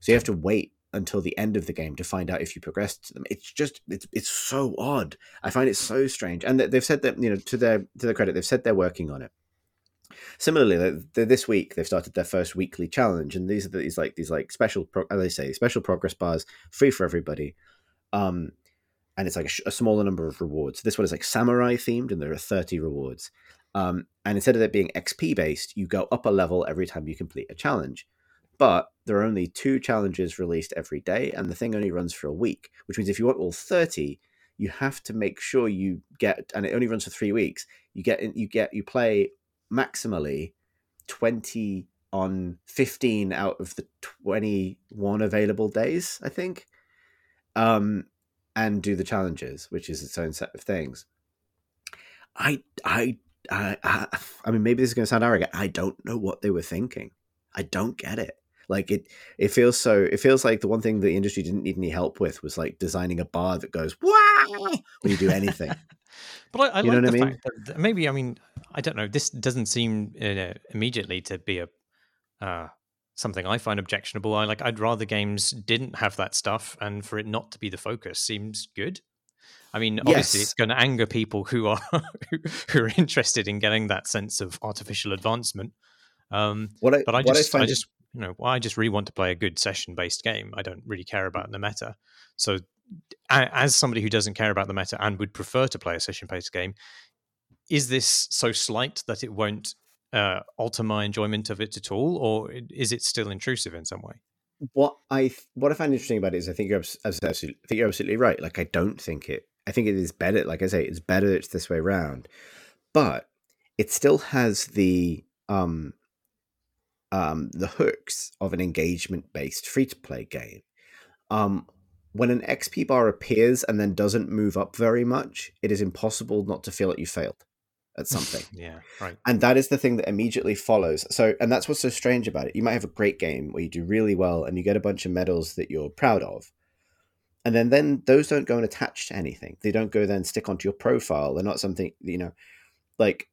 So you have to wait until the end of the game to find out if you progressed to them. It's just it's it's so odd. I find it so strange. And they've said that you know to their to their credit, they've said they're working on it. Similarly, this week they've started their first weekly challenge, and these are these like these like special, as they say, special progress bars, free for everybody. Um, and it's like a, a, smaller number of rewards. This one is like samurai themed, and there are thirty rewards. Um, and instead of it being XP based, you go up a level every time you complete a challenge. But there are only two challenges released every day, and the thing only runs for a week, which means if you want all thirty, you have to make sure you get, and it only runs for three weeks. You get, you get, you play maximally 20 on 15 out of the 21 available days, I think. Um, and do the challenges, which is its own set of things. I, I, I, I I mean, maybe this is going to sound arrogant. I don't know what they were thinking. I don't get it. Like it, it feels so. It feels like the one thing the industry didn't need any help with was like designing a bar that goes wow when you do anything. <laughs> but I, I you like the I mean? fact that maybe I mean I don't know. This doesn't seem uh, immediately to be a uh, something I find objectionable. I like. I'd rather games didn't have that stuff, and for it not to be the focus seems good. I mean, obviously, yes. it's going to anger people who are <laughs> who are interested in getting that sense of artificial advancement. Um, what I, but I just, I, I just, you know, well, I just really want to play a good session-based game. I don't really care about the meta. So, as somebody who doesn't care about the meta and would prefer to play a session-based game, is this so slight that it won't uh, alter my enjoyment of it at all, or is it still intrusive in some way? What I what I find interesting about it is I think you're absolutely, I think you're absolutely right. Like I don't think it. I think it is better. Like I say, it's better. It's this way around, but it still has the um um the hooks of an engagement based free to play game. Um, when an XP bar appears and then doesn't move up very much, it is impossible not to feel that you failed at <laughs> something. yeah, right. And that is the thing that immediately follows. So, and that's what's so strange about it. You might have a great game where you do really well and you get a bunch of medals that you're proud of. And then, then those don't go and attach to anything. They don't go then stick onto your profile. They're not something, you know, like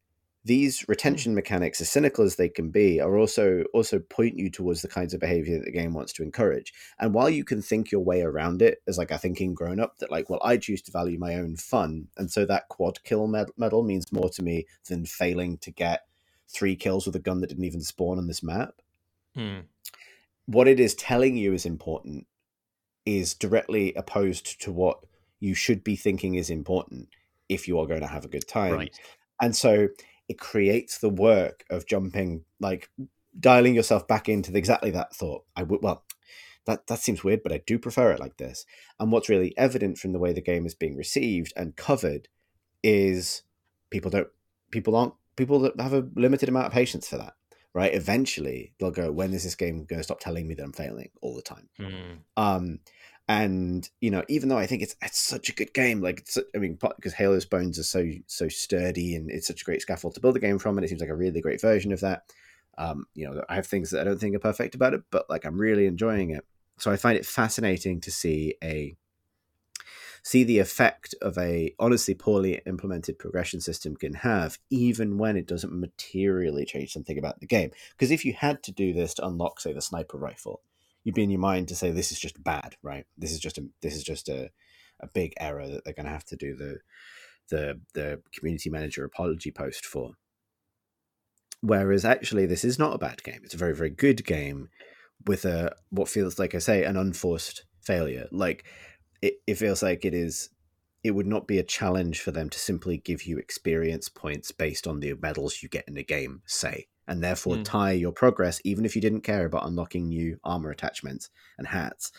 these hmm. retention mechanics, as cynical as they can be, are also also point you towards the kinds of behavior that the game wants to encourage. And while you can think your way around it as like a thinking grown up, that like, well, I choose to value my own fun, and so that quad kill med- medal means more to me than failing to get three kills with a gun that didn't even spawn on this map. Hmm. What it is telling you is important is directly opposed to what you should be thinking is important if you are going to have a good time. Right. And so it creates the work of jumping, like dialing yourself back into the, exactly that thought. I would, well, that, that seems weird, but I do prefer it like this. And what's really evident from the way the game is being received and covered is people don't, people aren't, people that have a limited amount of patience for that right? Eventually, they'll go, when is this game going to stop telling me that I'm failing all the time? Mm. Um, and you know even though i think it's it's such a good game like it's, i mean because halo's bones are so so sturdy and it's such a great scaffold to build a game from and it seems like a really great version of that. Um you know i have things that i don't think are perfect about it but like i'm really enjoying it. So i find it fascinating to see a see the effect of a honestly poorly implemented progression system can have even when it doesn't materially change something about the game. Because if you had to do this to unlock say the sniper rifle you'd be in your mind to say this is just bad, right? This is just a this is just a, a big error that they're going to have to do the the the community manager apology post for. Whereas actually, this is not a bad game. It's a very very good game with a what feels like I say an unforced failure. Like it, it feels like it is. It would not be a challenge for them to simply give you experience points based on the medals you get in the game, say and therefore mm. tie your progress, even if you didn't care about unlocking new armor attachments and hats,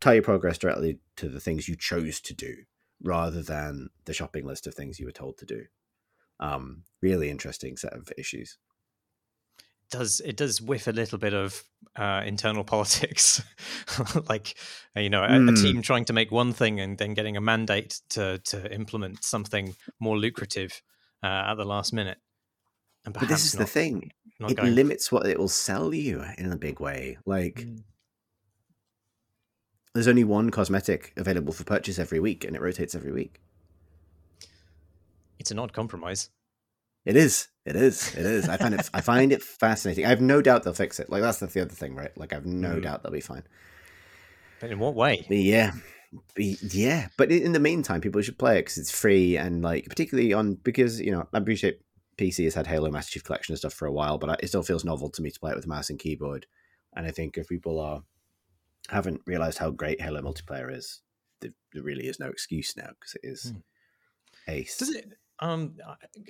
tie your progress directly to the things you chose to do rather than the shopping list of things you were told to do. Um, really interesting set of issues. Does it does whiff a little bit of uh, internal <laughs> politics, like you know, a, mm. a, hmm. team trying to make one thing and then getting a mandate to to implement something more lucrative uh, at the last minute but this is not, the thing it going... limits what it will sell you in a big way like mm. there's only one cosmetic available for purchase every week and it rotates every week. It's an odd compromise. It is it is it is. I find it i find it fascinating. I have no doubt they'll fix it. Like that's the, the other thing right? Like i have no mm. doubt they'll be fine. But in what way? But yeah yeah. But in the meantime people should play it because it's free and like particularly on because you know i appreciate PC has had Halo Master Chief Collection and stuff for a while, but it still feels novel to me to play it with mouse and keyboard. And I think if people are haven't realized how great Halo multiplayer is, there, there really is no excuse now because it is hmm. ace. Does it? Um,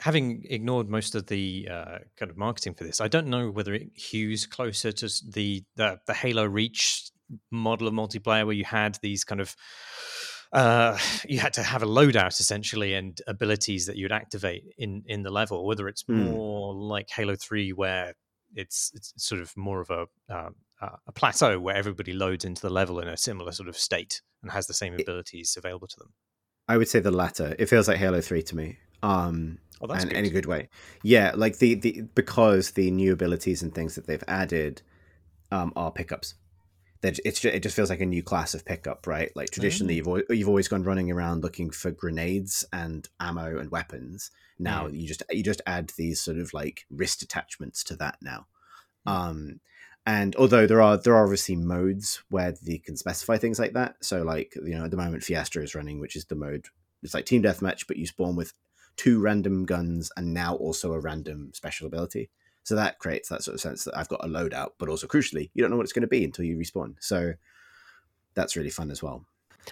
having ignored most of the uh, kind of marketing for this, I don't know whether it hews closer to the the, the Halo Reach model of multiplayer where you had these kind of uh, you had to have a loadout essentially and abilities that you'd activate in in the level. Whether it's mm. more like Halo Three, where it's it's sort of more of a um, a plateau where everybody loads into the level in a similar sort of state and has the same abilities available to them. I would say the latter. It feels like Halo Three to me. Um, oh, that's and good. in a good way. Yeah, like the, the because the new abilities and things that they've added um, are pickups that it's just, it just feels like a new class of pickup, right? Like traditionally, mm. you've you've always gone running around looking for grenades and ammo and weapons. Now mm. you just you just add these sort of like wrist attachments to that now. Mm. Um, and although there are there are obviously modes where they can specify things like that. So like you know at the moment Fiesta is running, which is the mode it's like team deathmatch, but you spawn with two random guns and now also a random special ability. So that creates that sort of sense that I've got a loadout, but also crucially, you don't know what it's going to be until you respawn. So that's really fun as well.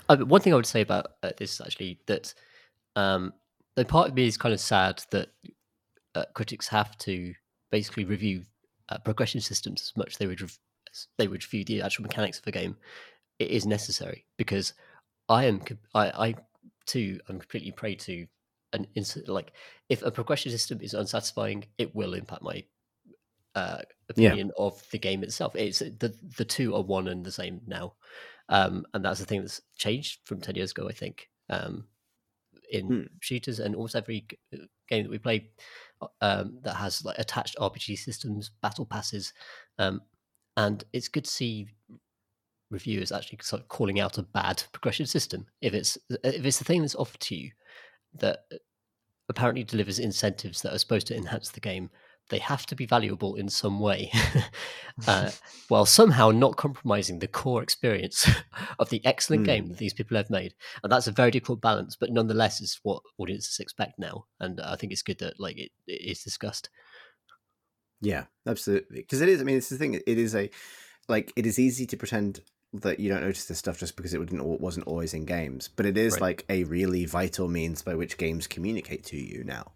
Uh, one thing I would say about uh, this is actually that um, the part of me is kind of sad that uh, critics have to basically review uh, progression systems as much as they would rev- as they would review the actual mechanics of the game, it is necessary because I am I, I too am completely prey to an instant like if a progression system is unsatisfying, it will impact my uh, Yeah. opinion of the game itself. It's the the two are one and the same now, um, and that's the thing that's changed from ten years ago. I think um, in Hmm. shooters and almost every uh, game that we play uh, um, that has like attached RPG systems, battle passes, um, and it's good to see reviewers actually sort of calling out a bad progression system if it's if it's the thing that's offered to you that apparently delivers incentives that are supposed to enhance the game they have to be valuable in some way <laughs> uh, while somehow not compromising the core experience <laughs> of the excellent Hmm. game that these people have made and that's a very difficult balance but nonetheless it's what audiences expect now and i think it's good that like it, it is discussed Yeah, absolutely. Because it is. I mean, it's the thing. It is a like. It is easy to pretend that you don't notice this stuff just because it wouldn't wasn't always in games, but it is Right. like a really vital means by which games communicate to you now,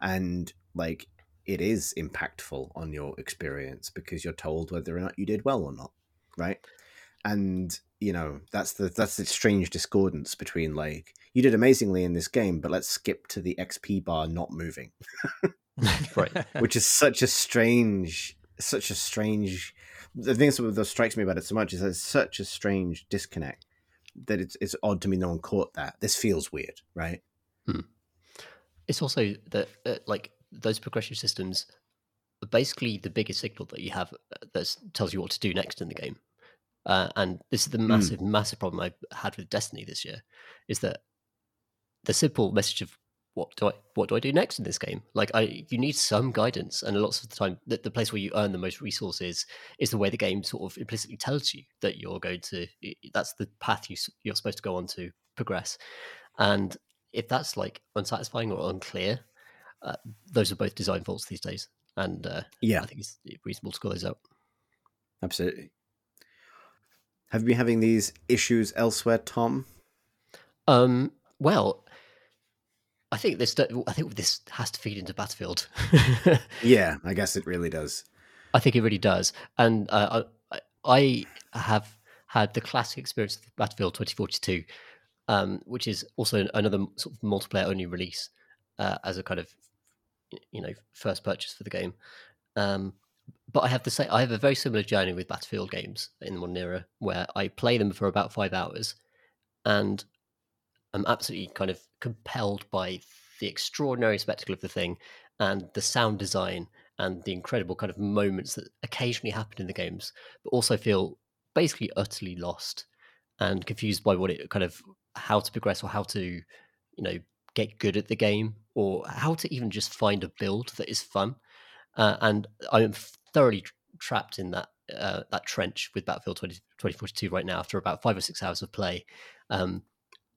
and like it is impactful on your experience because you're told whether or not you did well or not, right? And you know that's the that's the strange discordance between like you did amazingly in this game, but let's skip to the XP bar not moving Right. <laughs> which is such a strange, such a strange. The thing that that strikes me about it so much is that it's such a strange disconnect that it's it's odd to me no one caught that. This feels weird, right? it's also that uh, like those progression systems are basically the biggest signal that you have uh, that tells you what to do next in the game. Uh, and this is the massive massive problem i had with destiny this year is that the simple message of what do i what do i do next in this game? Like i you need some guidance and lots of the time the, the place where you earn the most resources is the way the game sort of implicitly tells you that you're going to that's the path you, you're supposed to go on to progress. And if that's like unsatisfying or unclear uh, those are both design faults these days and uh, Yeah, i think it's reasonable to call those out absolutely. Have you been having these issues elsewhere, Tom? um well i think this. I think this has to feed into battlefield <laughs> Yeah, I guess it really does. I think it really does. And uh, I, I have had the classic experience of Battlefield 2042, um, which is also another sort of multiplayer only release uh, as a kind of you know first purchase for the game. Um, but I have the same. I have a very similar journey with Battlefield games in the modern era, where I play them for about five hours, and I'm absolutely kind of compelled by the extraordinary spectacle of the thing and the sound design and the incredible kind of moments that occasionally happen in the games, but also feel basically utterly lost and confused by what it kind of how to progress or how to, you know, get good at the game or how to even just find a build that is fun. Uh, and I'm thoroughly tr- trapped in that uh, that trench with Battlefield 20, 2042 right now after about five or six hours of play. Um,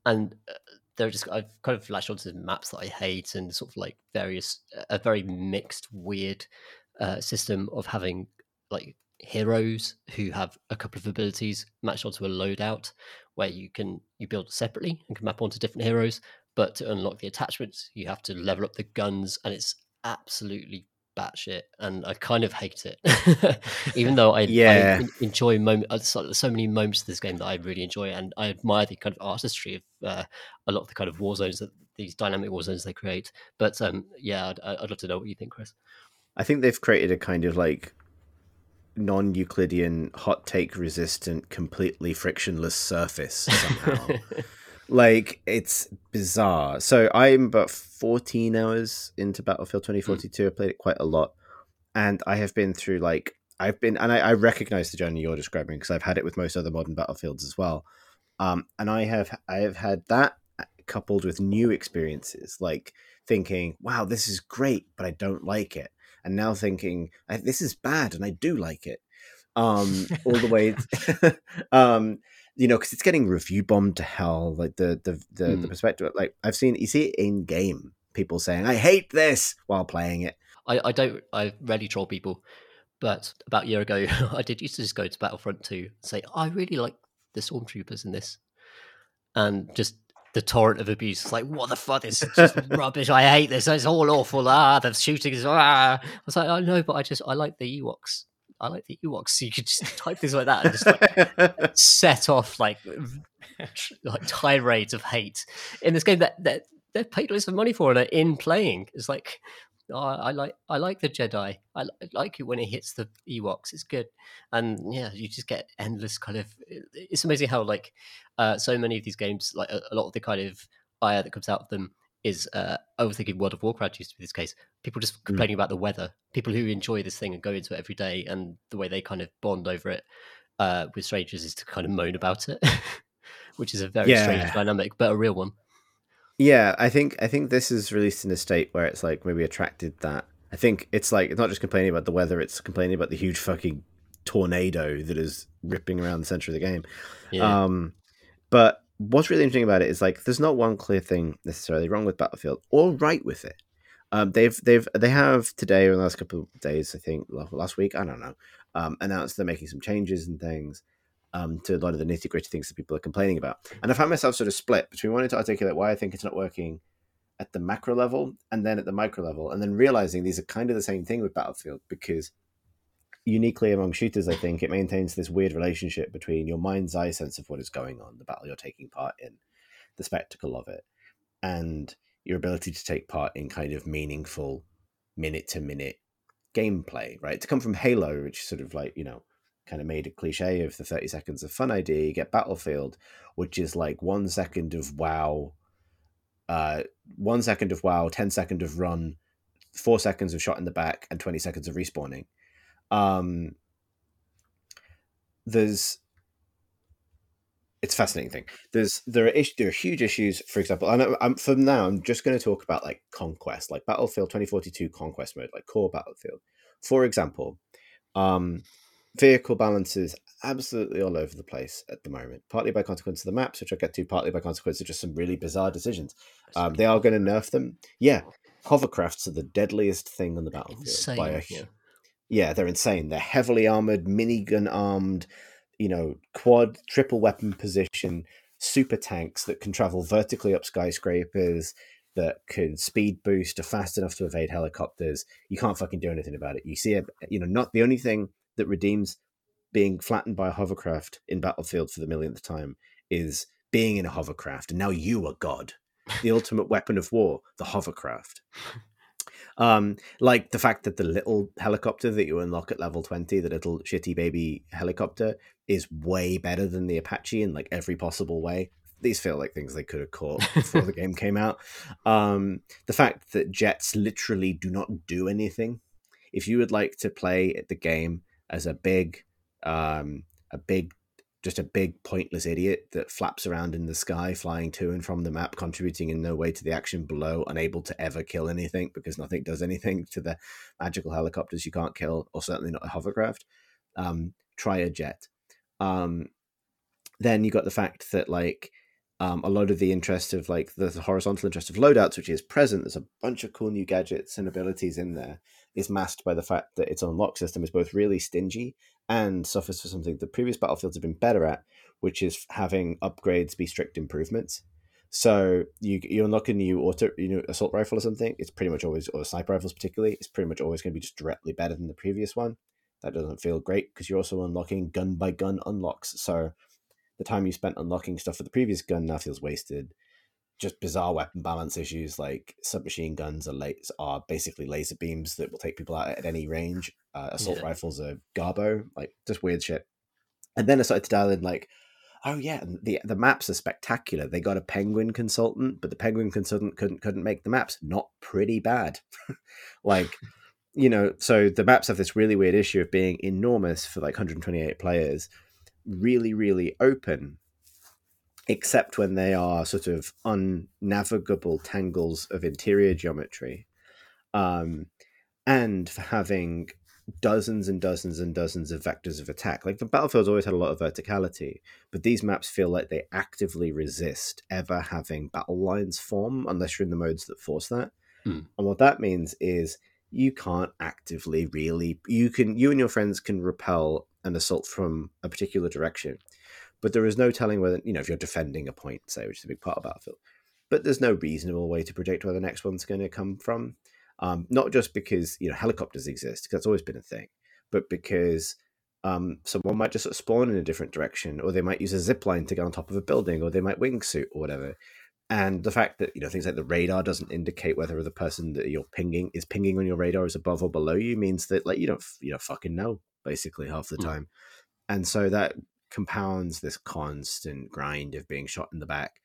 and uh, they're just I've kind of latched onto maps that I hate and sort of like various a very mixed, weird uh, system of having like heroes who have a couple of abilities matched onto a loadout where you can you build separately and can map onto different heroes, but to unlock the attachments you have to level up the guns and it's absolutely batshit and I kind of hate it. <laughs> Even though I, Yeah. I enjoy moments, so, so many moments of this game that I really enjoy, and I admire the kind of artistry of uh, a lot of the kind of war zones that these dynamic war zones they create. But um, yeah, I'd, I'd love to know what you think, Chris. I think they've created a kind of like non-Euclidean, hot take resistant, completely frictionless surface somehow. <laughs> like it's bizarre. So I'm about 14 hours into Battlefield 2042. I played it quite a lot, and I have been through like I've been, and I, I recognize the journey you're describing because I've had it with most other modern battlefields as well. Um, and I have I have had that coupled with new experiences, like thinking, "Wow, this is great," but I don't like it, and now thinking, "This is bad," and I do like it. Um, all the way, <laughs> <laughs> um, you know, because it's getting review bombed to hell. Like the the the, the Mm. perspective, like I've seen, you see it in game. People saying, "I hate this" while playing it. I, I don't I rarely troll people, but about a year ago <laughs> I did used to just go to Battlefront 2 and say I really like the stormtroopers in this, and just the torrent of abuse. It's like, what the fuck? This is just <laughs> rubbish. I hate this. It's all awful. Ah, the shooting is. Ah. I was like, I know, but I just I like the Ewoks. I like the Ewoks. So you could just type things like that and just like set off like <laughs> like tirades of hate in this game that that they're paid loads of money for and are in playing. It's like oh, I like I like the Jedi. I, like it when it hits the Ewoks. It's good, and yeah, you just get endless kind of. It's amazing how like uh, so many of these games, like a, a lot of the kind of ire that comes out of them is uh, overthinking World of Warcraft used to be this case. People just complaining mm. about the weather. People who enjoy this thing and go into it every day, and the way they kind of bond over it uh, with strangers is to kind of moan about it, <laughs> which is a very yeah. strange dynamic, but a real one. Yeah, I think I think this is released in a state where it's like maybe attracted that. I think it's like it's not just complaining about the weather; it's complaining about the huge fucking tornado that is ripping around the center of the game. Yeah. Um, but what's really interesting about it is like there's not one clear thing necessarily wrong with Battlefield or right with it. Um, they've they've they have today or the last couple of days, I think last week, I don't know, um, announced they're making some changes and things um, to a lot of the nitty gritty things that people are complaining about. And I found myself sort of split between wanting to articulate why I think it's not working at the macro level and then at the micro level, and then realizing these are kind of the same thing with Battlefield because uniquely among shooters, I think it maintains this weird relationship between your mind's eye sense of what is going on, the battle you're taking part in, the spectacle of it, and your ability to take part in kind of meaningful minute to minute gameplay, right? To come from Halo, which sort of like, you know, kind of made a cliche of the 30 seconds of fun idea, you get Battlefield, which is like one second of wow, uh, one second of wow, 10 second of run, four seconds of shot in the back, and 20 seconds of respawning. Um, there's it's fascinating thing. There's there are issues, there are huge issues. For example, know I'm for now. I'm just going to talk about like conquest, like Battlefield 2042 conquest mode, like core Battlefield. For example, um, vehicle balances absolutely all over the place at the moment, partly by consequence of the maps, which I get to, partly by consequence of just some really bizarre decisions. Um, they are going to nerf them. Yeah, hovercrafts are the deadliest thing on the battlefield. Insane, by a, yeah. yeah, they're insane. They're heavily armored, minigun armed, you know, quad, triple weapon position, super tanks that can travel vertically up skyscrapers, that can speed boost, are fast enough to evade helicopters. You can't fucking do anything about it. You see, a, you know, not the only thing that redeems being flattened by a hovercraft in Battlefield for the millionth time is being in a hovercraft, and now you are God. The <laughs> ultimate weapon of war, the hovercraft. Um, like the fact that the little helicopter that you unlock at level 20, the little shitty baby helicopter, is way better than the Apache in like every possible way. These feel like things they could have caught before the game came out. Um, the fact that jets literally do not do anything. If you would like to play the game as a big, um, a big, just a big pointless idiot that flaps around in the sky, flying to and from the map, contributing in no way to the action below, unable to ever kill anything because nothing does anything to the magical helicopters you can't kill, or certainly not a hovercraft. Um, try a jet. Um, then you got the fact that like um, a lot of the interest of like the, the, horizontal interest of loadouts, which is present. There's a bunch of cool new gadgets and abilities in there. Is masked by the fact that its unlock system is both really stingy and suffers for something the previous battlefields have been better at, which is having upgrades be strict improvements. So you you unlock a new auto you know assault rifle or something, it's pretty much always or sniper rifles particularly, it's pretty much always going to be just directly better than the previous one. That doesn't feel great because you're also unlocking gun by gun unlocks. So the time you spent unlocking stuff for the previous gun now feels wasted. Just bizarre weapon balance issues like submachine guns are late, are basically laser beams that will take people out at any range. Uh, assault yeah. rifles are garbo, like just weird shit. And then I started to dial in like, oh yeah, the the maps are spectacular. They got a penguin consultant, but the penguin consultant couldn't couldn't make the maps. Not pretty bad. <laughs> like you know, so the maps have this really weird issue of being enormous for like 128 players really, really open, except when they are sort of unnavigable tangles of interior geometry. Um, and for having dozens and dozens and dozens of vectors of attack. Like the battlefield's always had a lot of verticality, but these maps feel like they actively resist ever having battle lines form unless you're in the modes that force that. Mm. And what that means is you can't actively really you can you and your friends can repel an assault from a particular direction. But there is no telling whether you know if you're defending a point, say, which is a big part of Battlefield. But there's no reasonable way to predict where the next one's going to come from. Um, not just because you know helicopters exist, because that's always been a thing, but because um, someone might just sort of spawn in a different direction, or they might use a zip line to get on top of a building, or they might wingsuit or whatever. And the fact that you know things like the radar doesn't indicate whether the person that you're pinging is pinging on your radar is above or below you means that like you don't you don't fucking know basically half the Mm. time, and so that compounds this constant grind of being shot in the back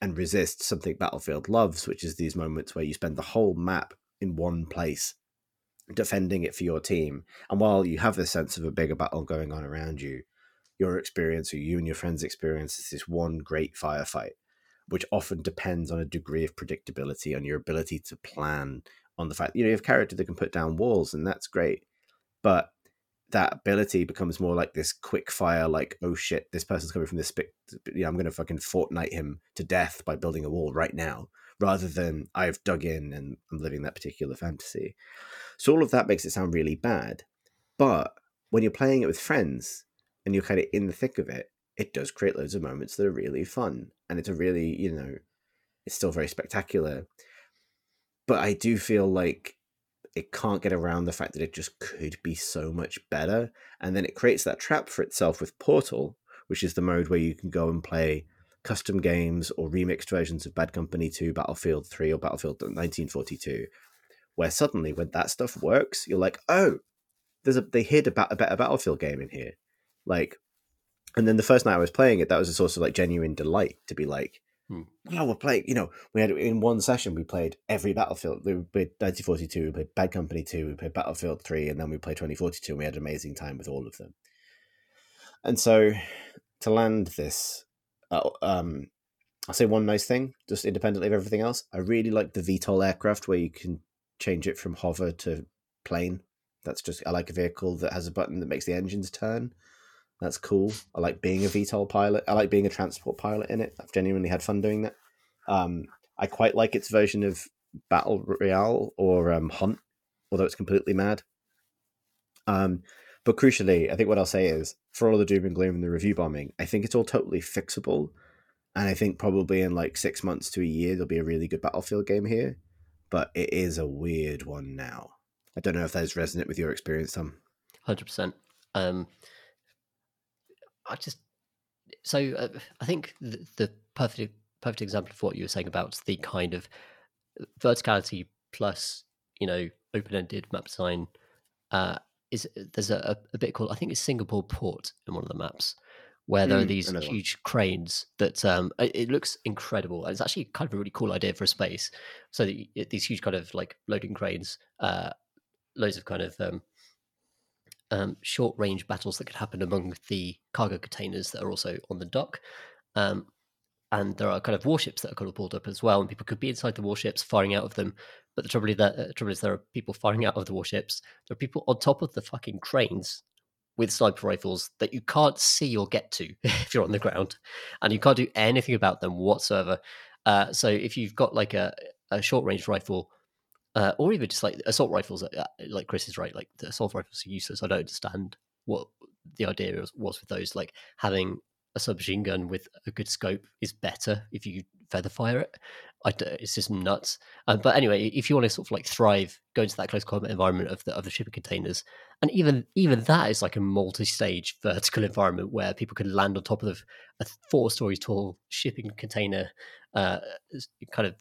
and resists something Battlefield loves, which is these moments where you spend the whole map in one place defending it for your team. And while you have this sense of a bigger battle going on around you, your experience or you and your friends' experience is this one great firefight, which often depends on a degree of predictability, on your ability to plan, on the fact you know you have character that can put down walls, and that's great. But that ability becomes more like this quick fire, like, oh shit, this person's coming from this you know, I'm gonna fucking Fortnite him to death by building a wall right now, rather than I've dug in and I'm living that particular fantasy. So all of that makes it sound really bad. But when you're playing it with friends and you're kind of in the thick of it, it does create loads of moments that are really fun. And it's a really, you know, it's still very spectacular. But I do feel like it can't get around the fact that it just could be so much better. And then it creates that trap for itself with Portal, which is the mode where you can go and play custom games or remixed versions of Bad Company 2, Battlefield 3, or Battlefield 1942 where suddenly when that stuff works, you're like, oh, there's a they hid about a better Battlefield game in here, like, and then the first night I was playing it, that was a source of like genuine delight to be like, Hmm. wow, we're playing. You know, we had in one session we played every Battlefield. We played 1942, we played Bad Company 2, we played Battlefield 3, and then we played 2042, and we had an amazing time with all of them. And so to land this, uh, um, I'll say one nice thing, just independently of everything else. I really like the VTOL aircraft where you can change it from hover to plane. That's just I like a vehicle that has a button that makes the engines turn. That's cool. I like being a VTOL pilot. I like being a transport pilot in it. I've genuinely had fun doing that. Um, I quite like its version of Battle Royale or um, Hunt, although it's completely mad. Um, but crucially, I think what I'll say is for all the doom and gloom and the review bombing, I think it's all totally fixable. And I think probably in like six months to a year, there'll be a really good Battlefield game here. But it is a weird one now. I don't know if that's resonant with your experience, Tom. Hundred percent. Um, I just so uh, I think the, the perfect perfect example of what you were saying about the kind of verticality plus you know open ended map design uh, is there's a, a bit called I think it's Singapore Port in one of the maps where there are Mm, these another one. huge cranes that um, it, it looks incredible. It's actually kind of a really cool idea for a space. So you, these huge kind of like loading cranes, uh, loads of kind of um, um, short range battles that could happen among the cargo containers that are also on the dock. Um, and there are kind of warships that are kind of pulled up as well, and people could be inside the warships firing out of them. But the trouble is that uh, trouble is there are people firing out of the warships. There are people on top of the fucking cranes with sniper rifles that you can't see or get to <laughs> if you're on the ground, and you can't do anything about them whatsoever. Uh, so if you've got like a, a short range rifle, uh, or even just like assault rifles, uh, like Chris is right, like the assault rifles are useless. I don't understand what the idea was, was with those. Like having a submachine gun with a good scope is better if you feather fire it. It's just nuts. Um, but anyway, if you want to sort of like thrive, go into that close combat environment of the of the shipping containers, and even even that is like a multi-stage <laughs> vertical environment where people can land on top of a four stories tall shipping container uh, kind of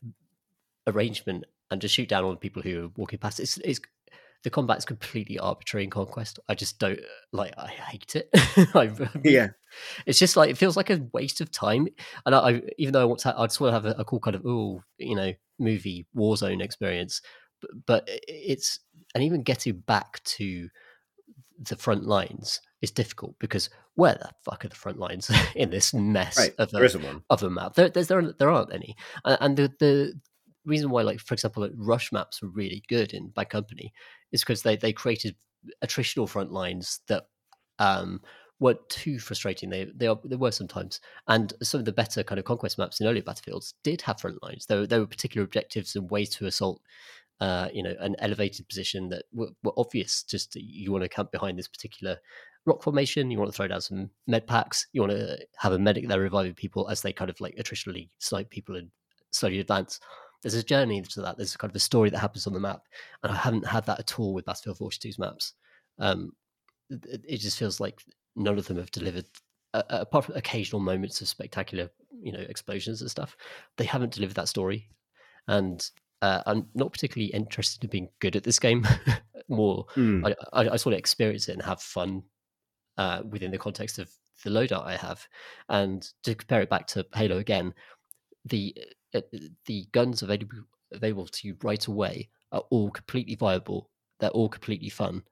arrangement and just shoot down all the people who are walking past. It's, it's the combat is completely arbitrary in Conquest. I just don't like. I hate it. <laughs> I, Yeah. it's just like it feels like a waste of time. And I, I even though I want to, I just want to have a, a cool kind of oh, you know, movie Warzone experience. But, but it's and even getting back to the front lines is difficult because where the fuck are the front lines <laughs> in this mess Right. of There a, isn't one. of a map? There, there's, there, aren't- there aren't any, and, and the the reason why, like for example, like rush maps were really good in Bad Company is because they they created attritional front lines that um weren't too frustrating. They they are they were sometimes, and some of the better kind of conquest maps in earlier battlefields did have front lines. There there were particular objectives and ways to assault. Uh, you know, an elevated position that were, were obvious. Just you want to camp behind this particular rock formation. You want to throw down some med packs. You want to have a medic there reviving people as they kind of like attritionally snipe people and slowly advance. There's a journey to that. There's kind of a story that happens on the map, and I haven't had that at all with Battlefield 42's maps. Um, it, it just feels like none of them have delivered uh, apart from occasional moments of spectacular, you know, explosions and stuff, they haven't delivered that story. And uh, I'm not particularly interested in being good at this game. <laughs> More, Mm. I, I, I just want to experience it and have fun uh, within the context of the loadout I have. And to compare it back to Halo again, the the guns available available to you right away are all completely viable. They're all completely fun,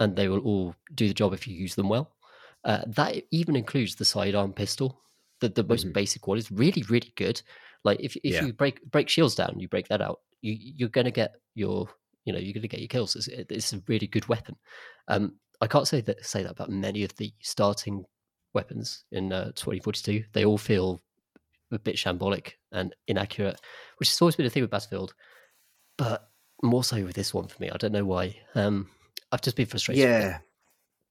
and they will all do the job if you use them well. Uh, that even includes the sidearm pistol. The the most Mhm. basic one is really really good. Like if if Yeah. you break break shields down, you break that out, you you're gonna get your you know you're gonna get your kills. It's, it's a really good weapon. Um, I can't say that say that about many of the starting weapons in uh, 2042. They all feel a bit shambolic and inaccurate, which has always been a thing with Battlefield, but more so with this one for me. I don't know why. Um, I've just been frustrated. Yeah.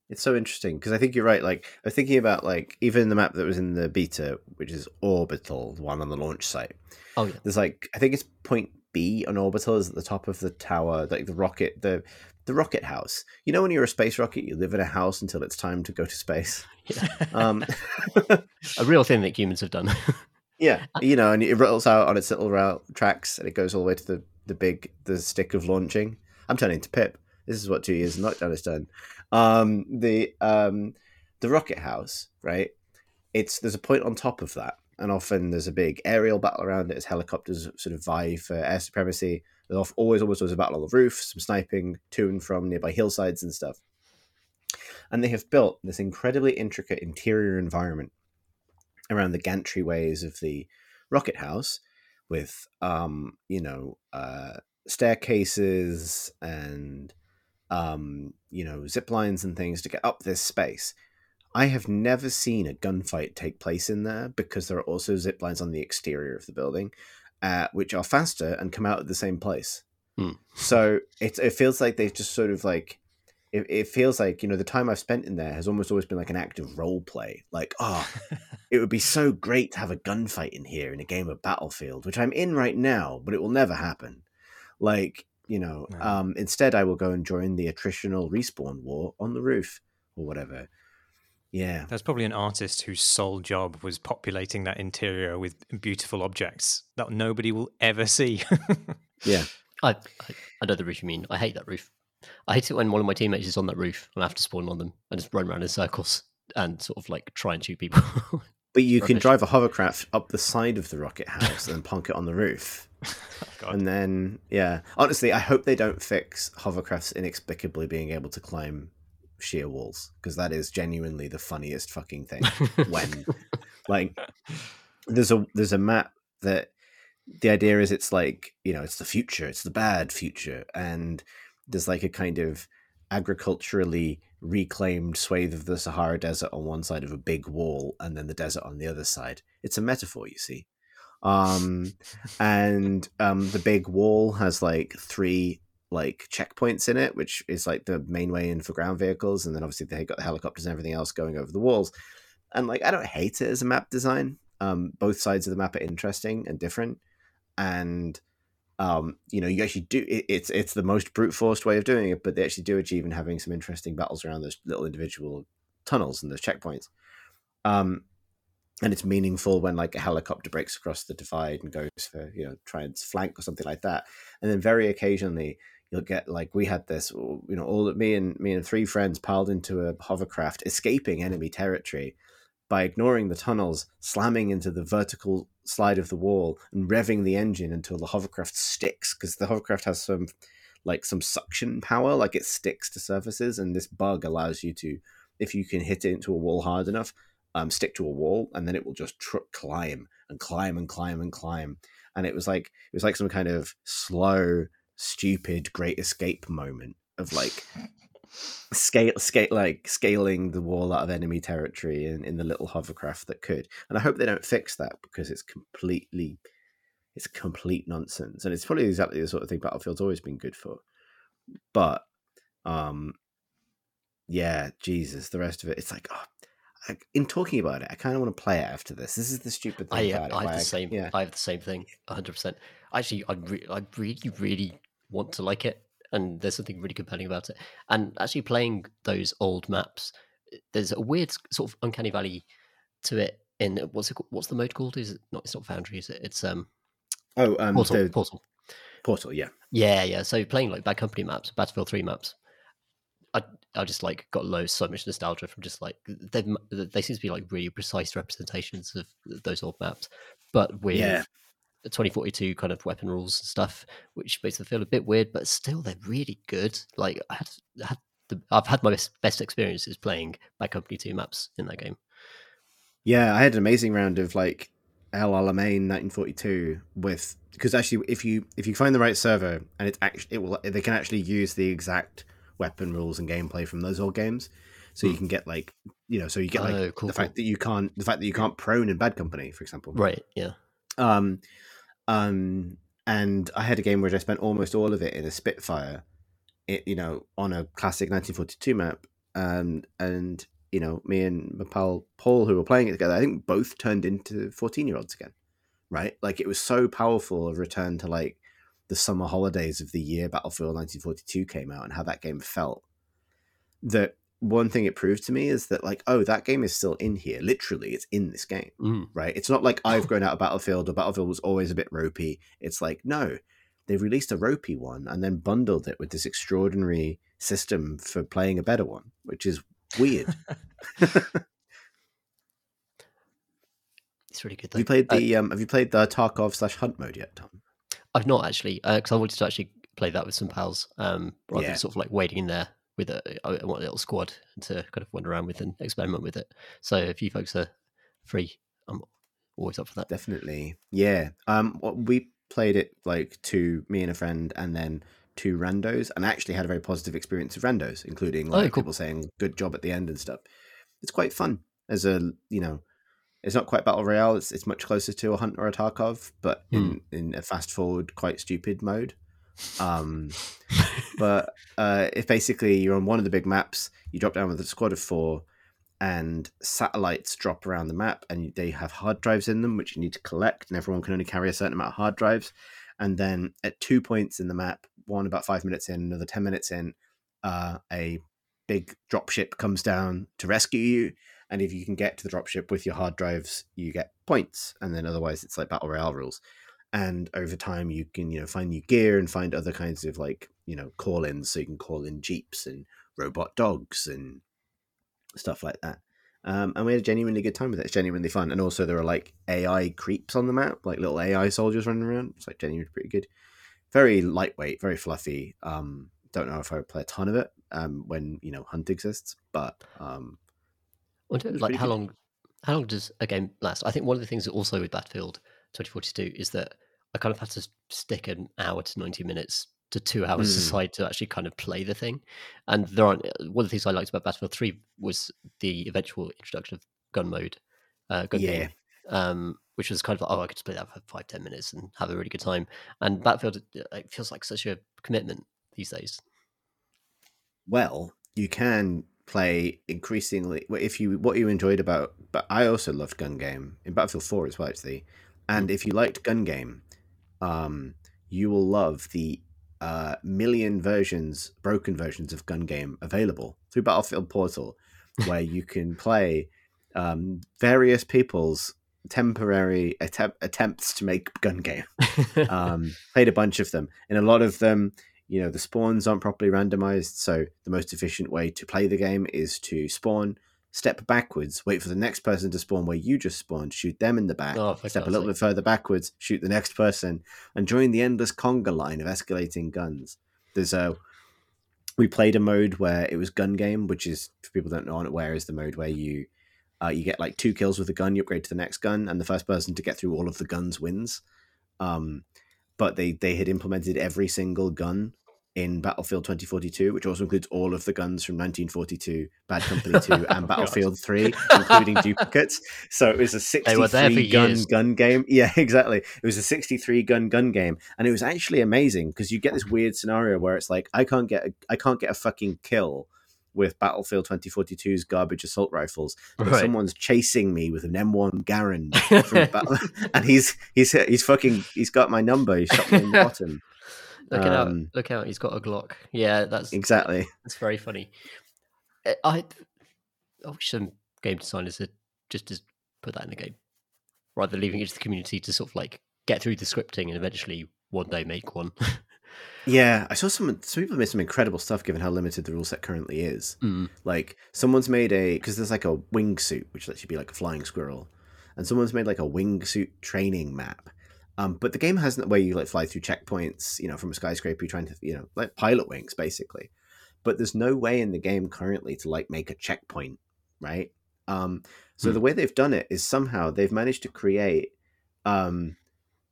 It's so interesting because I think you're right. Like, I'm thinking about like even the map that was in the beta, which is Orbital, the one on the launch site. Oh yeah. There's like I think it's point B on Orbital is at the top of the tower, like the rocket, the the rocket house. You know, when you're a space rocket, you live in a house until it's time to go to space. <laughs> Um, <laughs> a real thing that humans have done. <laughs> yeah, you know, and it rolls out on its little route tracks, and it goes all the way to the the big the stick of launching. I'm turning to Pip. This is what two years has done. Um, the um, the rocket house, right? It's there's a point on top of that, and often there's a big aerial battle around it as helicopters sort of vie for air supremacy. There's al- always always always a battle on the roof, some sniping to and from nearby hillsides and stuff. And they have built this incredibly intricate interior environment around the gantryways of the rocket house with um you know uh staircases and um you know zip lines and things to get up this space i have never seen a gunfight take place in there because there are also zip lines on the exterior of the building uh, which are faster and come out at the same place Hmm. so it, it feels like they've just sort of like it, it feels like you know the time I've spent in there has almost always been like an active role play. Like, oh, <laughs> it would be so great to have a gunfight in here in a game of Battlefield, which I'm in right now, but it will never happen. Like, you know, No. um, instead I will go and join the attritional respawn war on the roof or whatever. Yeah, There's probably an artist whose sole job was populating that interior with beautiful objects that nobody will ever see. <laughs> yeah, I, I I know the roof you mean. I hate that roof. I hate it when one of my teammates is on that roof and I have to spawn on them and just run around in circles and sort of like try and shoot people. <laughs> but you can drive a hovercraft up the side of the rocket house and punk it on the roof. <laughs> Oh, God. And then, yeah, honestly, I hope they don't fix hovercrafts inexplicably being able to climb sheer walls because that is genuinely the funniest fucking thing. <laughs> when, like, there's a there's a map that the idea is it's like you know it's the future, it's the bad future, and there's like a kind of agriculturally reclaimed swathe of the Sahara Desert on one side of a big wall, and then the desert on the other side. It's a metaphor, you see. Um, <laughs> and um, the big wall has like three like checkpoints in it, which is like the main way in for ground vehicles, and then obviously they got the helicopters and everything else going over the walls. And like I don't hate it as a map design. Um, both sides of the map are interesting and different, and um, you know you actually do it, it's it's the most brute forced way of doing it, but they actually do achieve in having some interesting battles around those little individual tunnels and those checkpoints. Um, and it's meaningful when like a helicopter breaks across the divide and goes for you know try and flank or something like that and then very occasionally you'll get like we had this you know all me and me and three friends piled into a hovercraft escaping enemy territory by ignoring the tunnels slamming into the vertical slide of the wall and revving the engine until the hovercraft sticks because the hovercraft has some like some suction power like it sticks to surfaces and this bug allows you to if you can hit it into a wall hard enough um, stick to a wall and then it will just tr- climb and climb and climb and climb. And it was like it was like some kind of slow stupid great escape moment of like scale scale like scaling the wall out of enemy territory in, in the little hovercraft that could and i hope they don't fix that because it's completely it's complete nonsense and it's probably exactly the sort of thing battlefield's always been good for but um yeah, Jesus, the rest of it, it's like, oh, I, in talking about it, I kind of want to play it after this. This is the stupid thing I, about it. I have the same. Yeah, I have the same thing. hundred percent. Actually, I re- I really really want to like it, and there's something really compelling about it. And actually, playing those old maps, there's a weird sort of uncanny valley to it. In what's it? What's the mode called? Is it not? It's not Foundry, is it? It's um Oh, um, Portal. Portal. portal. Yeah, Yeah, yeah. So playing like Bad Company maps, Battlefield Three maps, I I just like got low so much nostalgia from just like they they seem to be like really precise representations of those old maps, but with Yeah. The 2042 kind of weapon rules and stuff, which makes them feel a bit weird, but still they're really good. Like I had had the, I've had my best, best experiences playing Bad Company Two maps in that game. yeah. I had an amazing round of like El Alamein 1942 with because actually, if you if you find the right server and it's actually it will they can actually use the exact weapon rules and gameplay from those old games. So you Hmm. can get like you know, so you get like Oh, cool, the fact that you can't the fact that you can't prone in Bad Company, for example. Right? Yeah. Um, um, and I had a game where I spent almost all of it in a Spitfire, it, you know, on a classic 1942 map. Um, and you know, me and my pal Paul, who were playing it together, I think both turned into 14 year olds again. Right? Like it was so powerful a return to like the summer holidays of the year Battlefield 1942 came out and how that game felt. That one thing it proved to me is that like, oh, that game is still in here. Literally, it's in this game Mm. right? It's not like I've <laughs> grown out of Battlefield or Battlefield was always a bit ropey. It's like, no, they've released a ropey one and then bundled it with this extraordinary system for playing a better one, which is weird. <laughs> It's really good. have you though. played Uh, the um have you played the Tarkov slash hunt mode yet, Tom? I've not actually, because I wanted to actually play that with some pals, um, rather Yeah. than sort of like waiting in there with a, I want a little squad to kind of wander around with and experiment with it. So if you folks are free, I'm always up for that. Definitely. Yeah. Um we played it like to me and a friend and then two randos and actually had a very positive experience of randos, including Oh, like cool. people saying good job at the end and stuff. It's quite fun as a you know it's not quite battle royale. It's it's much closer to a hunt or a Tarkov, but in in a fast forward, quite stupid mode. Um, <laughs> but uh, if basically you're on one of the big maps, you drop down with a squad of four, and satellites drop around the map, and they have hard drives in them, which you need to collect, and everyone can only carry a certain amount of hard drives. And then at two points in the map, one about five minutes in, another ten minutes in, uh, a big dropship comes down to rescue you. And if you can get to the dropship with your hard drives, you get points. And then otherwise, it's like battle royale rules. And over time, you can you know find new gear and find other kinds of like you know call ins. So you can call in jeeps and robot dogs and stuff like that. Um, and we had a genuinely good time with it. It's genuinely fun. And also, there are like AI creeps on the map, like little AI soldiers running around. It's like genuinely pretty good. Very lightweight, very fluffy. Um, don't know if I would play a ton of it um, when you know Hunt exists, but um, was like how good. long how long does a game last? I think one of the things also with Battlefield 2042 is that I kind of had to stick an hour to 90 minutes to two hours Mm. aside to actually kind of play the thing. And there aren't one of the things I liked about Battlefield 3 was the eventual introduction of gun mode, uh, gun Yeah. game, um, which was kind of like, oh, I could just play that for five, 10 minutes and have a really good time. And Battlefield uh, it feels like such a commitment these days. well, you can play increasingly if you what you enjoyed about but I also loved gun game in Battlefield 4 as well actually. And if you liked gun game, um, you will love the uh, million versions, broken versions of gun game available through Battlefield Portal, <laughs> where you can play um, various people's temporary attempt, attempts to make gun game. um, <laughs> played a bunch of them, and a lot of them, you know, the spawns aren't properly randomized. So the most efficient way to play the game is to spawn, step backwards, wait for the next person to spawn where you just spawned, shoot them in the back, Oh, step a little bit further backwards, shoot the next person, and join the endless conga line of escalating guns. There's a we played a mode where it was gun game, which is for people who don't know on it, where is the mode where you uh, you get like two kills with a gun, you upgrade to the next gun, and the first person to get through all of the guns wins. Um, but they they had implemented every single gun in Battlefield 2042, which also includes all of the guns from 1942, Bad Company 2, <laughs> Oh, and God. Battlefield 3, <laughs> including duplicates. So it was a They were there for 63 gun years. gun game. <laughs> Yeah, exactly. It was a 63 gun gun game, and it was actually amazing because you get this weird scenario where it's like I can't get a, I can't get a fucking kill with Battlefield 2042's garbage assault rifles. But Right. someone's chasing me with an M1 Garand, from battle- and he's he's he's fucking he's got my number. He shot me in the bottom. Look out! Um, Look out! He's got a Glock. Yeah, that's Exactly. That's very funny. I, I wish some game designers had just just put that in the game, rather than leaving it to the community to sort of like get through the scripting and eventually one day make one. <laughs> Yeah, I saw some some people made some incredible stuff given how limited the rule set currently is. Mm. Like someone's made a because there's like a wingsuit which lets you be like a flying squirrel, and someone's made like a wingsuit training map. Um, but the game hasn't where you like fly through checkpoints, you know, from a skyscraper, you're trying to, you know, like Pilotwings basically. But there's no way in the game currently to like make a checkpoint, right? Um, so Hmm. the way they've done it is somehow they've managed to create um,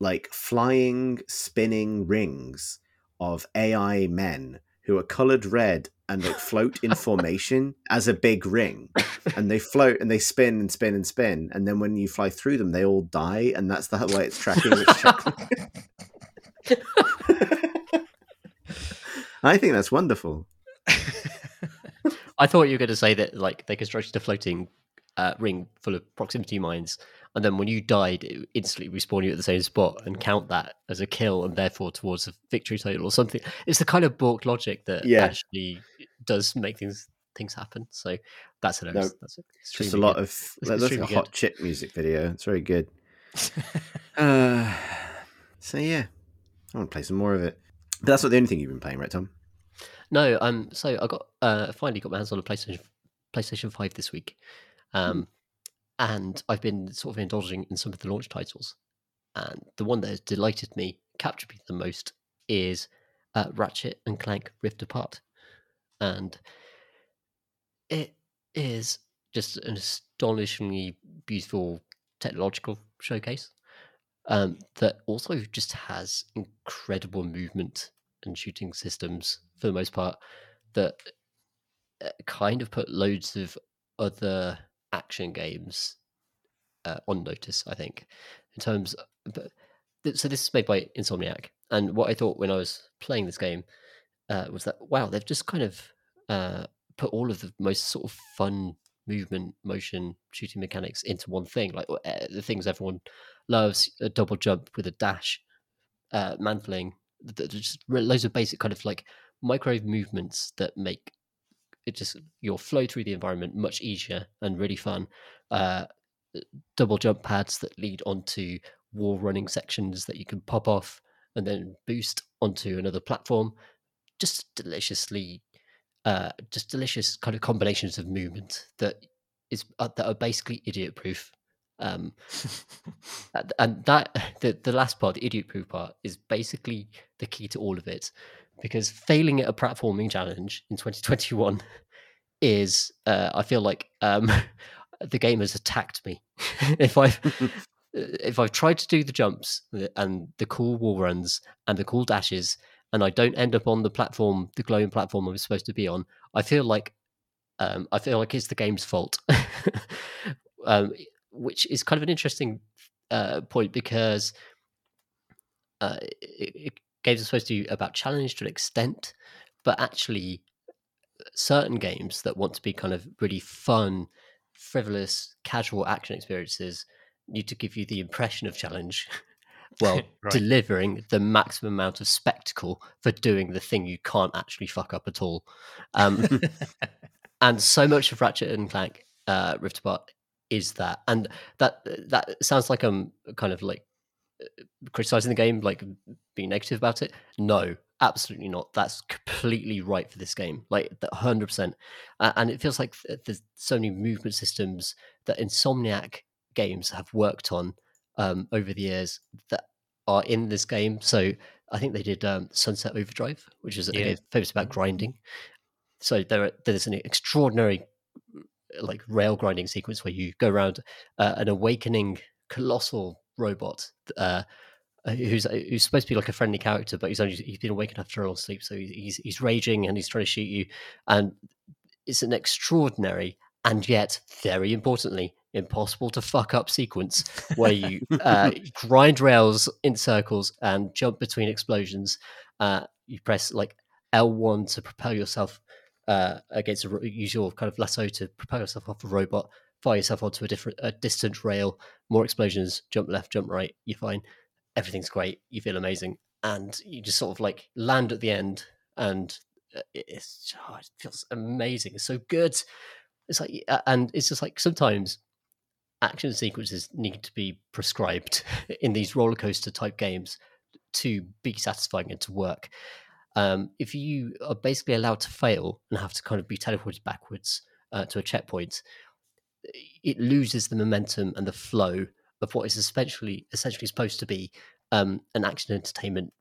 like flying, spinning rings of AI men who are colored red and like float in <laughs> formation as a big ring. And they float and they spin and spin and spin. And then when you fly through them, they all die. And that's the way it's tracking <laughs> checkpoint. I think that's wonderful. I thought you were going to say that like they constructed a floating uh, ring full of proximity mines, and then when you died, it instantly respawn you at the same spot and count that as a kill, and therefore towards a victory total or something. It's the kind of balk logic that Yeah. actually does make things things happen. So that's hilarious. No, that's Just a lot good. of It's that looks like a extremely hot chip music video. It's very good. <laughs> Uh, so yeah, I want to play some more of it. But that's not the only thing you've been playing, right, Tom? No, um, so I got uh finally got my hands on a PlayStation PlayStation Five this week, um, and I've been sort of indulging in some of the launch titles, and the one that has delighted me, captured me the most, is uh, Ratchet and Clank Rift Apart, and it is just an astonishingly beautiful technological showcase um, that also just has incredible movement and shooting systems for the most part that uh, kind of put loads of other action games uh, on notice. I think in terms, but so this is made by Insomniac, and what I thought when I was playing this game uh, was that wow, they've just kind of uh, put all of the most sort of fun movement, motion, shooting mechanics into one thing, like uh, the things everyone loves: a double jump with a dash, uh, mantling, just loads of basic kind of like micro movements that make it just your flow through the environment much easier and really fun. Uh, double jump pads that lead onto wall running sections that you can pop off and then boost onto another platform. Just deliciously, uh, just delicious kind of combinations of movement that is uh, that are basically idiot proof. Um, and- <laughs> and that the the last part, the idiot proof part, is basically the key to all of it, because failing at a platforming challenge in 2021 <laughs> is, uh, I feel like, um, <laughs> the game has attacked me. <laughs> if I've if I've tried to do the jumps and the cool wall runs and the cool dashes, and I don't end up on the platform, the glowing platform I was supposed to be on, I feel like um, I feel like it's the game's fault. um, which is kind of an interesting uh, point because uh, it, it, games are supposed to be about challenge to an extent, but actually, certain games that want to be kind of really fun, frivolous, casual action experiences need to give you the impression of challenge <laughs> while <laughs> Right. delivering the maximum amount of spectacle for doing the thing you can't actually fuck up at all. Um, <laughs> and so much of Ratchet and Clank uh, Rift Apart is that, and that that sounds like I'm kind of like criticizing the game, like being negative about it. No, absolutely not. That's completely right for this game, like hundred percent. And it feels like th- there's so many movement systems that Insomniac games have worked on um, over the years that are in this game. So I think they did um, Sunset Overdrive, which is Yeah. famous about grinding. So there, are- there's an extraordinary like rail grinding sequence where you go around uh, an awakening colossal robot uh, uh, who's who's supposed to be like a friendly character, but he's only he's been awakened after a long sleep, so he's he's, he's raging and he's trying to shoot you, and it's an extraordinary and yet very importantly impossible to fuck up sequence where you uh, <laughs> grind rails in circles and jump between explosions. Uh, you press like L1 to propel yourself uh, against a, use your kind of lasso to propel yourself off a robot, fire yourself onto a different a distant rail, more explosions, jump left, jump right, you're fine. Everything's great. You feel amazing, and you just sort of like land at the end, and uh, it's oh, it feels amazing. It's so good. It's like, and it's just like sometimes action sequences need to be prescribed <laughs> in these roller coaster type games to be satisfying and to work. Um, if you are basically allowed to fail and have to kind of be teleported backwards uh, to a checkpoint, it loses the momentum and the flow of what is essentially essentially supposed to be um, an action entertainment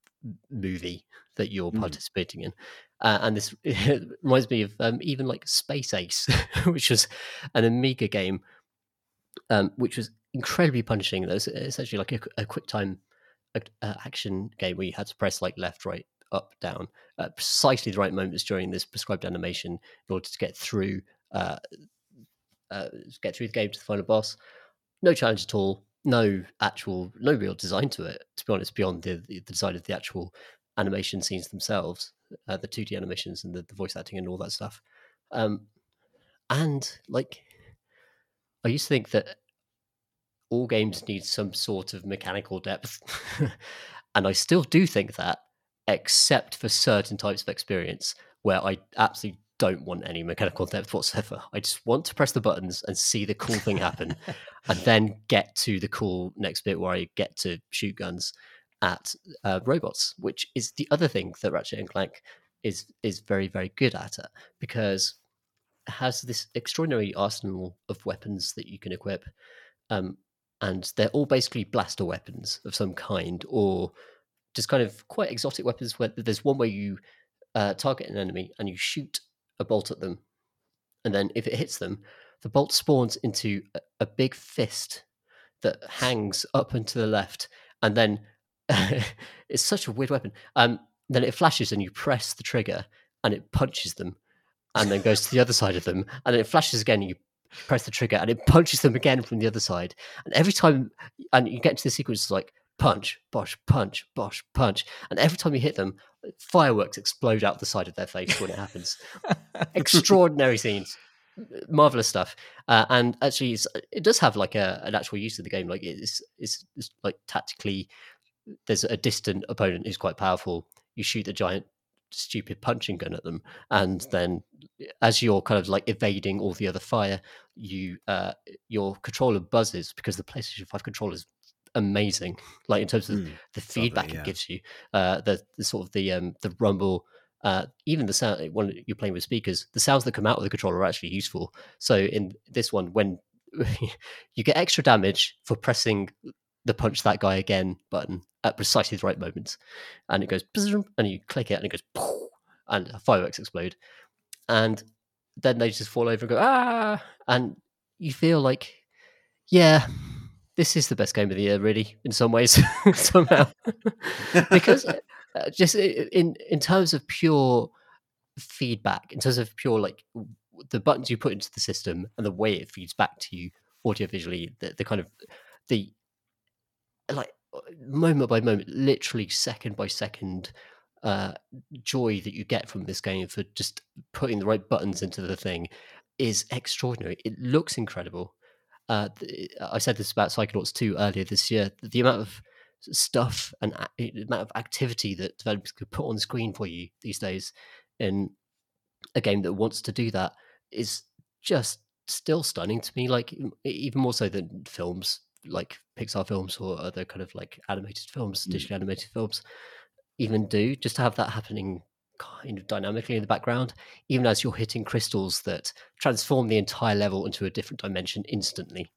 movie that you're mm. participating in. Uh, and this <laughs> reminds me of um, even like Space Ace, <laughs> which was an Amiga game, um, which was incredibly punishing. It was essentially like a, a quick time uh, action game where you had to press like left, right, up, down at precisely the right moments during this prescribed animation in order to get through uh, get through the game to the final boss. No challenge at all. No actual, no real design to it. To be honest, beyond the, the design of the actual animation scenes themselves, uh, the 2D animations and the, the, voice acting and all that stuff. Um, and like, I used to think that all games need some sort of mechanical depth, <laughs> and I still do think that, except for certain types of experience where I absolutely don't want any mechanical depth whatsoever. I just want to press the buttons and see the cool thing happen, <laughs> and then get to the cool next bit where I get to shoot guns at uh, robots, which is the other thing that Ratchet and Clank is is very very good at it because it has this extraordinary arsenal of weapons that you can equip, um, and they're all basically blaster weapons of some kind or just kind of quite exotic weapons. Where there's one where you uh, target an enemy and you shoot a bolt at them, and then if it hits them, the bolt spawns into a, a big fist that hangs up and to the left, and then <laughs> it's such a weird weapon. Um, then it flashes and you press the trigger and it punches them, and then goes to the other side of them, and then it flashes again. And you press the trigger and it punches them again from the other side. And every time, and you get to the sequence, it's like punch, bosh, punch, bosh, punch. And every time you hit them, fireworks explode out the side of their face when it happens. <laughs> Extraordinary scenes, marvelous stuff. Uh, and actually, it does have like a, an actual use of the game. Like it's, it's, it's like tactically, there's a distant opponent who's quite powerful. You shoot the giant stupid punching gun at them and then as you're kind of like evading all the other fire you uh your controller buzzes because the playstation 5 controller is amazing like in terms of mm, the feedback yeah. it gives you uh the, the sort of the um the rumble uh, even the sound when you're playing with speakers, the sounds that come out of the controller are actually useful. So in this one, when <laughs> you get extra damage for pressing the punch that guy again button at precisely the right moment, and it goes and you click it and it goes and fireworks explode, and then they just fall over and go ah, and you feel like yeah, this is the best game of the year, really, in some ways, <laughs> somehow, <laughs> because uh, uh just in in terms of pure feedback, in terms of pure like the buttons you put into the system and the way it feeds back to you audio visually, the, the kind of the like uh, moment by moment, literally second by second uh, joy that you get from this game for just putting the right buttons into the thing is extraordinary. It looks incredible. Uh, I said this about Psychonauts 2 earlier this year. The amount of stuff and the amount of activity that developers could put on the screen for you these days in a game that wants to do that is just still stunning to me. Like even more so than films like Pixar films or other kind of like animated films, mm. digitally animated films, even do. Just to have that happening kind of dynamically in the background, even as you're hitting crystals that transform the entire level into a different dimension instantly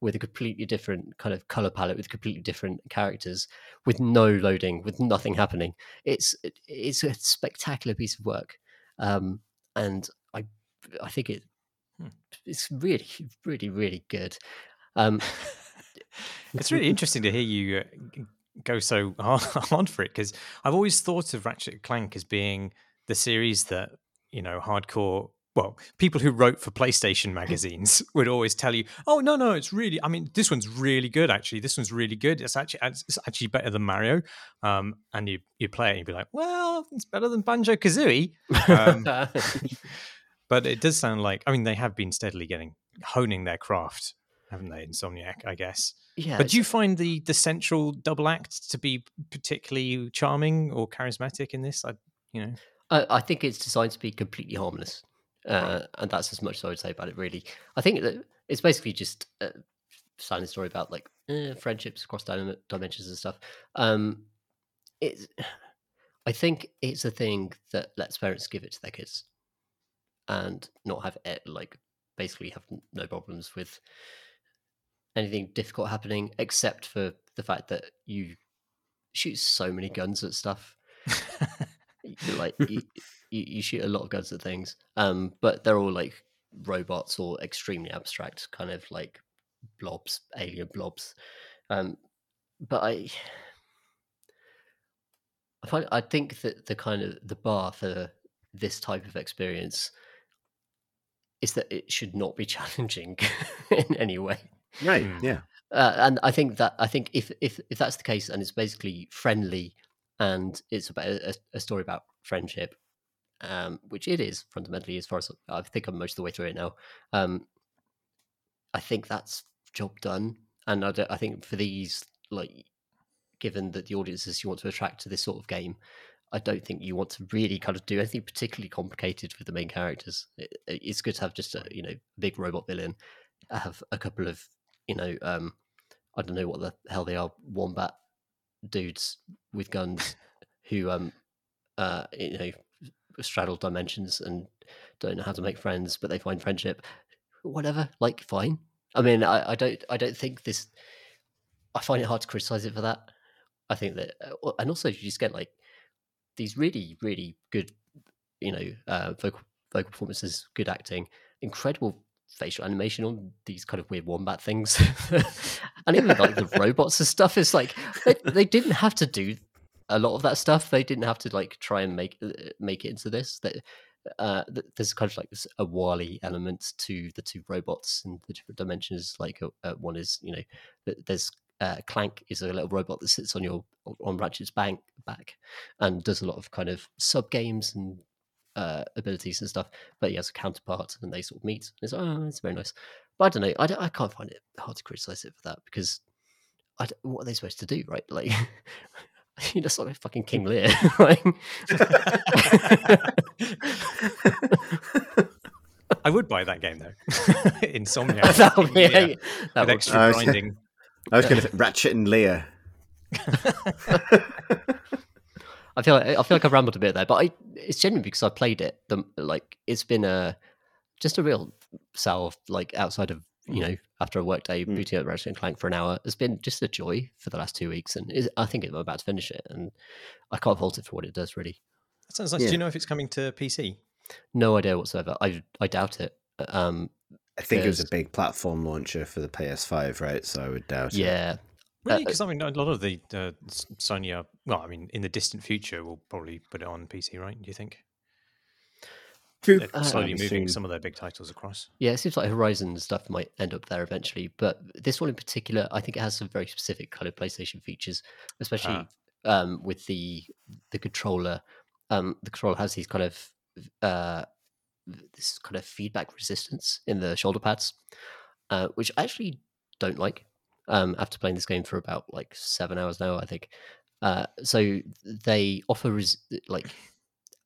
with a completely different kind of color palette with completely different characters with no loading with nothing happening it's it's a spectacular piece of work um, and i i think it hmm. it's really really really good um, <laughs> it's really interesting to hear you uh, go so <laughs> hard for it because I've always thought of Ratchet and Clank as being the series that you know hardcore well, people who wrote for PlayStation <laughs> magazines would always tell you, "Oh no, no, it's really. I mean, this one's really good. Actually, this one's really good. It's actually it's actually better than Mario." Um, and you you play it, and you'd be like, "Well, it's better than Banjo Kazooie." Um, <laughs> but it does sound like. I mean, they have been steadily getting honing their craft, haven't they, Insomniac? I guess. yeah, But do you find the the central double act to be particularly charming or charismatic in this? I, you know, I, I think it's designed to be completely harmless, uh, and that's as much as I would say about it. Really, I think that it's basically just a silent story about like eh, friendships across dimensions and stuff. Um, it's, I think it's a thing that lets parents give it to their kids, and not have it like basically have no problems with anything difficult happening, except for the fact that you shoot so many guns at stuff. Like <laughs> you, you, shoot a lot of guns at things um but they're all like robots or extremely abstract kind of like blobs alien blobs. Um but i i find i think that the kind of the bar for this type of experience is that it should not be <laughs> challenging in any way Right. Mm. Yeah. uh, and I think that I think if if if that's the case, and it's basically friendly, and it's about a, a story about friendship, um, which it is fundamentally, as far as I think I'm most of the way through it now. Um, I think that's job done, and I, don't- I think for these, like, given that the audiences you want to attract to this sort of game, I don't think you want to really kind of do anything particularly complicated with the main characters. It, it's good to have just a you know big robot villain, have a couple of you know um, I don't know what the hell they are, wombat dudes with guns <laughs> who um uh you know straddle dimensions and don't know how to make friends, but they find friendship. Whatever, like fine. I mean, I, I don't I don't think this. I find it hard to criticize it for that. I think that, uh, and also you just get like these really really good, you know, uh, vocal vocal performances, good acting, incredible facial animation on these kind of weird wombat things, <laughs> and even like the robots and stuff. It's like they, they didn't have to do a lot of that stuff. They didn't have to like try and make uh, make it into this. That uh, there's kind of like a WALL-E element to the two robots and the different dimensions. Like uh, uh, one is, you know, th- there's uh, Clank is a little robot that sits on your on Ratchet's bank back and does a lot of kind of sub games and uh, abilities and stuff. But he has a counterpart, and they sort of meet. It's oh, it's very nice. But I don't know. I, don't- I can't find it hard to criticize it for that because I don't- what are they supposed to do, right? Like. <laughs> He looks like fucking King Lear. <laughs> right? I would buy that game though. <laughs> Insomnia. that would be, yeah, that with extra I was- grinding. I was going to Ratchet and Lear. I feel like, I feel like I've rambled a bit there, but I, it's genuinely because I played it. The, like it's been a just a real salve. like outside of you know after a work day Mm. booting up Ratchet and Clank for an hour. It's been just a joy for the last two weeks, and is I think I'm about to finish it, and I can't fault it for what it does. Really, That sounds nice. Do you know if it's coming to PC? no idea whatsoever. I I doubt it. Um, I think it was a big platform launcher for the PS5, right? So I would doubt it. Yeah, Really? Uh, Because I mean, a lot of the uh, S- Sony. Well, I mean, in the distant future, we'll probably put it on PC, right? Do you think? True. They're Uh, slowly I'd moving assume. some of their big titles across. Yeah, it seems like Horizon stuff might end up there eventually, but this one in particular, I think it has some very specific kind of PlayStation features, especially um, with the the controller. Um, the controller has these kind of uh, this kind of feedback resistance in the shoulder pads, uh, which I actually don't like. Um, after playing this game for about like seven hours now, I think. Uh, so they offer res- like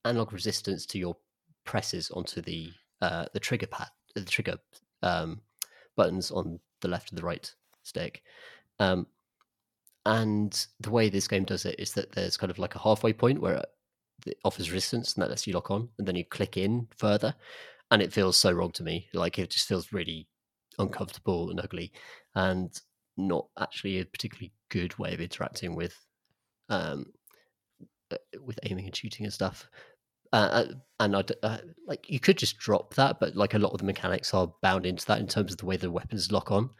analog resistance to your presses onto the uh, the trigger pad, the trigger um, buttons on the left and the right stick. Um, and the way this game does it is that there's kind of like a halfway point where it offers resistance and that lets you lock on, and then you click in further, and it feels so wrong to me. Like it just feels really uncomfortable and ugly, and not actually a particularly good way of interacting with um, uh, with aiming and shooting and stuff. Uh, uh, and I uh, like you could just drop that, but like a lot of the mechanics are bound into that in terms of the way the weapons lock on,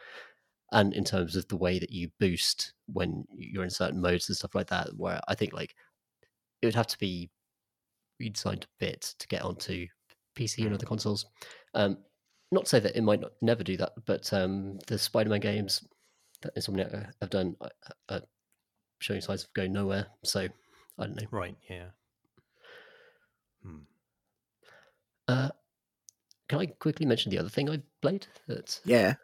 and in terms of the way that you boost when you're in certain modes and stuff like that. Where I think like it would have to be redesigned a bit to get onto PC and other consoles. Um, not to say that it might not never do that, but um, the Spider-Man games Insomniac have done are, are showing signs of going nowhere. So I don't know. Right. Yeah. Hmm. Uh, can I quickly mention the other thing I played? That's Yeah.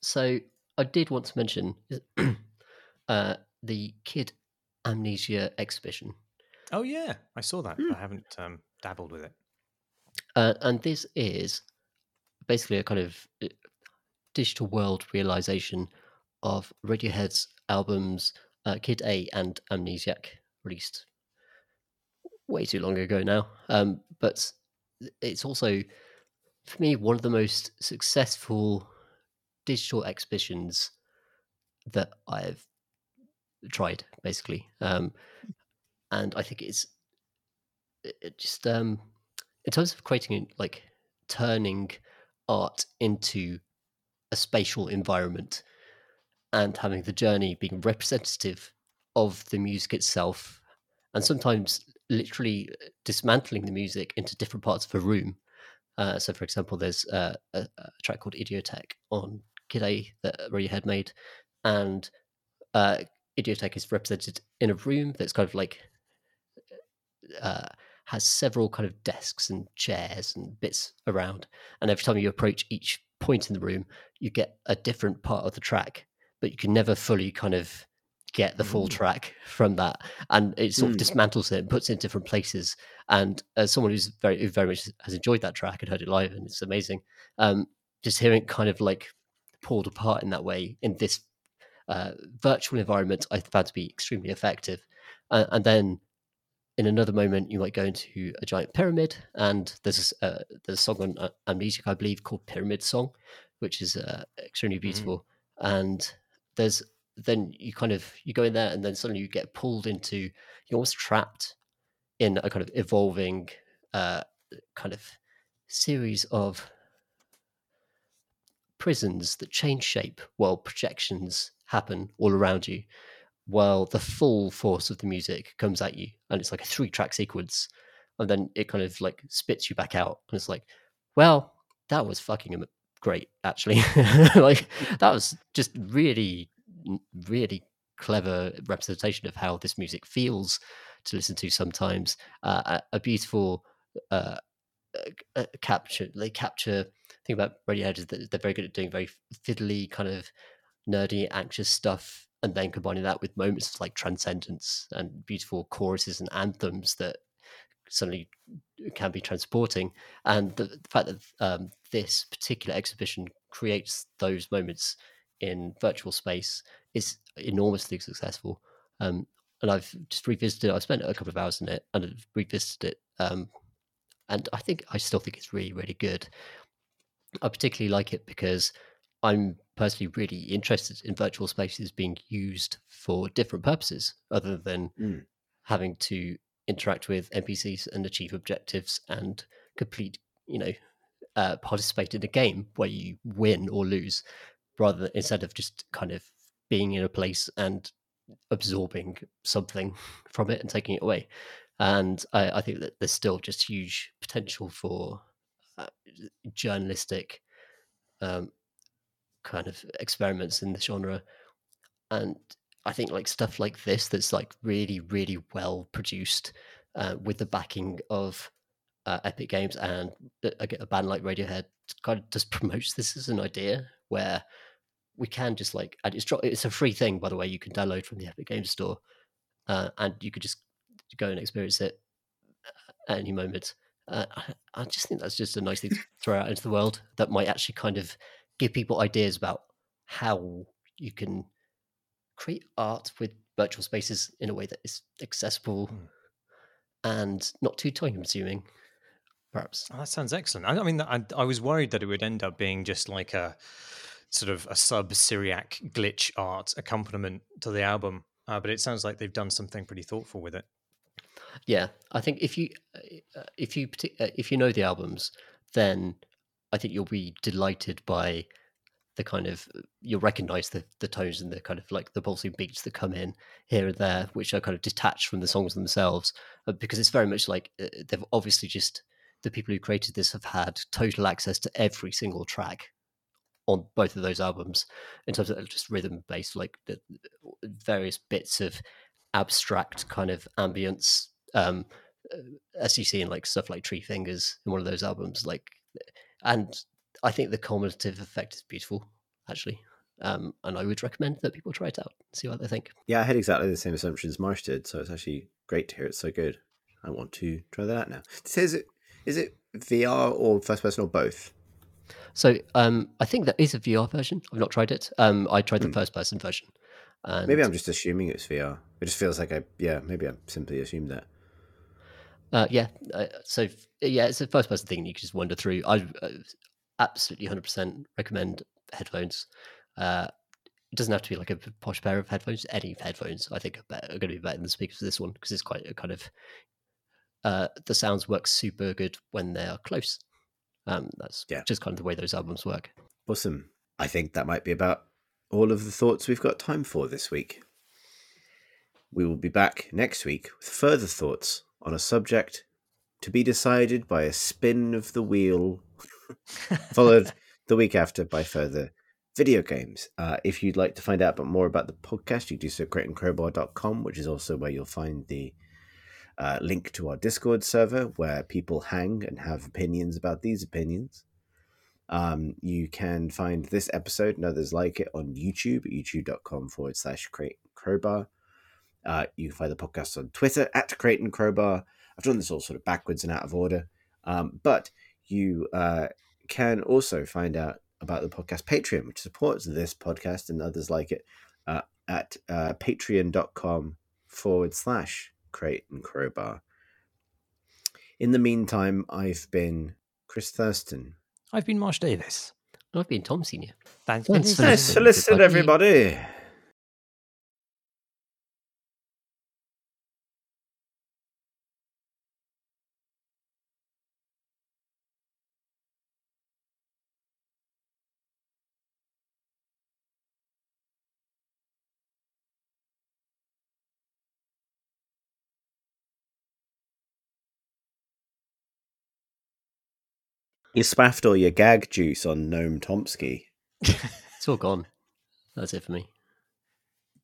so I did want to mention <clears throat> uh, the Kid A Mnesia exhibition, Oh yeah, I saw that. Hmm. I haven't um, dabbled with it. uh, and this is basically a kind of uh, digital world realization of Radiohead's albums uh, Kid A and Amnesiac, released way too long ago now. Um, but it's also, for me, one of the most successful digital exhibitions that I've tried, basically. Um, and I think it's it, just um, in terms of creating like turning art into a spatial environment and having the journey being representative of the music itself and sometimes literally dismantling the music into different parts of a room uh, so for example there's uh, a, a track called Idioteque on kid a that radiohead made and uh, Idioteque is represented in a room that's kind of like uh, has several kind of desks and chairs and bits around. And every time you approach each point in the room, you get a different part of the track, but you can never fully kind of get the full Mm. track from that. And it sort of Mm. dismantles it and puts it in different places. And as someone who's very, who very much has enjoyed that track and heard it live, and it's amazing, um, just hearing it kind of like pulled apart in that way in this uh, virtual environment, I found to be extremely effective. Uh, and then in another moment, you might go into a giant pyramid, and there's a, uh, there's a song on uh, Amnesiac, I believe, called Pyramid Song, which is uh, extremely beautiful. And there's then you kind of you go in there, and then suddenly you get pulled into you're almost trapped in a kind of evolving uh, kind of series of prisons that change shape while projections happen all around you while the full force of the music comes at you and it's like a three track sequence and then it kind of like spits you back out and it's like well that was fucking great actually. <laughs> Like that was just really really clever representation of how this music feels to listen to sometimes. Uh, a, a beautiful uh, uh, capture they capture thing about radiohead is that they're very good at doing very fiddly kind of nerdy anxious stuff and then combining that with moments of like transcendence and beautiful choruses and anthems that suddenly can be transporting and the, the fact that um, this particular exhibition creates those moments in virtual space is enormously successful um, and i've just revisited it, i've spent a couple of hours in it and I've revisited it um, and i think i still think it's really really good. I particularly like it because i'm personally really interested in virtual spaces being used for different purposes other than Mm. having to interact with npcs and achieve objectives and complete you know uh, participate in a game where you win or lose rather than instead of just kind of being in a place and absorbing something <laughs> from it and taking it away and i, I think that there's still just huge potential for uh, journalistic um, kind of experiments in the genre. And i think like stuff like this that's like really really well produced uh, with the backing of uh, epic games and uh, a, band like radiohead kind of just <laughs> promotes this as an idea where we can just like and it's it's a free thing by the way you can download from the epic games store uh, and you could just go and experience it at any moment. Uh, I just think that's just a nice thing to throw out into the world that might actually kind of give people ideas about how you can create art with virtual spaces in a way that is accessible Mm. and not too time consuming perhaps Oh, that sounds excellent. I, I mean, I, I was worried that it would end up being just like a sort of a sub Syriac glitch art accompaniment to the album, uh, but it sounds like they've done something pretty thoughtful with it. Yeah, I think if you uh, if you uh, if you know the albums, then I think you'll be delighted by the kind of uh, you'll recognize the the tones and the kind of like the pulsing beats that come in here and there, which are kind of detached from the songs themselves, uh, because it's very much like uh, they've obviously just the people who created this have had total access to every single track on both of those albums in terms of just rhythm based, like the various bits of abstract kind of ambience, um, as you see in like stuff like Treefingers in one of those albums. Like, and I think the cumulative effect is beautiful, actually. Um, and I would recommend that people try it out, see what they think. Yeah, I had exactly the same assumptions Marsh did, so it's actually great to hear it's so good. I want to try that out now. Is it is it VR or first person or both? So um, I think there is a VR version. I've not tried it. Um, I tried the Hmm. first person version. And Maybe I'm just assuming it's VR. It just feels like I yeah. Maybe I simply assumed that. Uh, yeah. Uh, so yeah, it's a first person thing. You can just wander through. I uh, absolutely 100% recommend headphones. Uh, it doesn't have to be like a posh pair of headphones. Any headphones, I think, are, are going to be better than the speakers for this one because it's quite a kind of. Uh, the sounds work super good when they are close. Um, that's Yeah. just kind of the way those albums work. Awesome. I think that might be about all of the thoughts we've got time for this week. We will be back next week with further thoughts on a subject to be decided by a spin of the wheel, <laughs> followed the week after by further video games. Uh, if you'd like to find out more about the podcast, you do so at crateandcrowbar.com, which is also where you'll find the uh, link to our Discord server where people hang and have opinions about these opinions. Um, you can find this episode and others like it on YouTube at youtube.com forward slash crate crowbar. Uh, you can find the podcast on Twitter at Crate and Crowbar. I've done this all sort of backwards and out of order. Um, but you uh, can also find out about the podcast Patreon, which supports this podcast and others like it uh, at uh, patreon.com forward slash Crate and Crowbar. In the meantime, I've been Chris Thurston. I've been Marsh Davis. I've been Tom Senior. Thanks, Thanks for Nice to listening, listen, everybody. You spaffed all your gag juice on Gnome Tomsky. <laughs> It's all gone. That's it for me.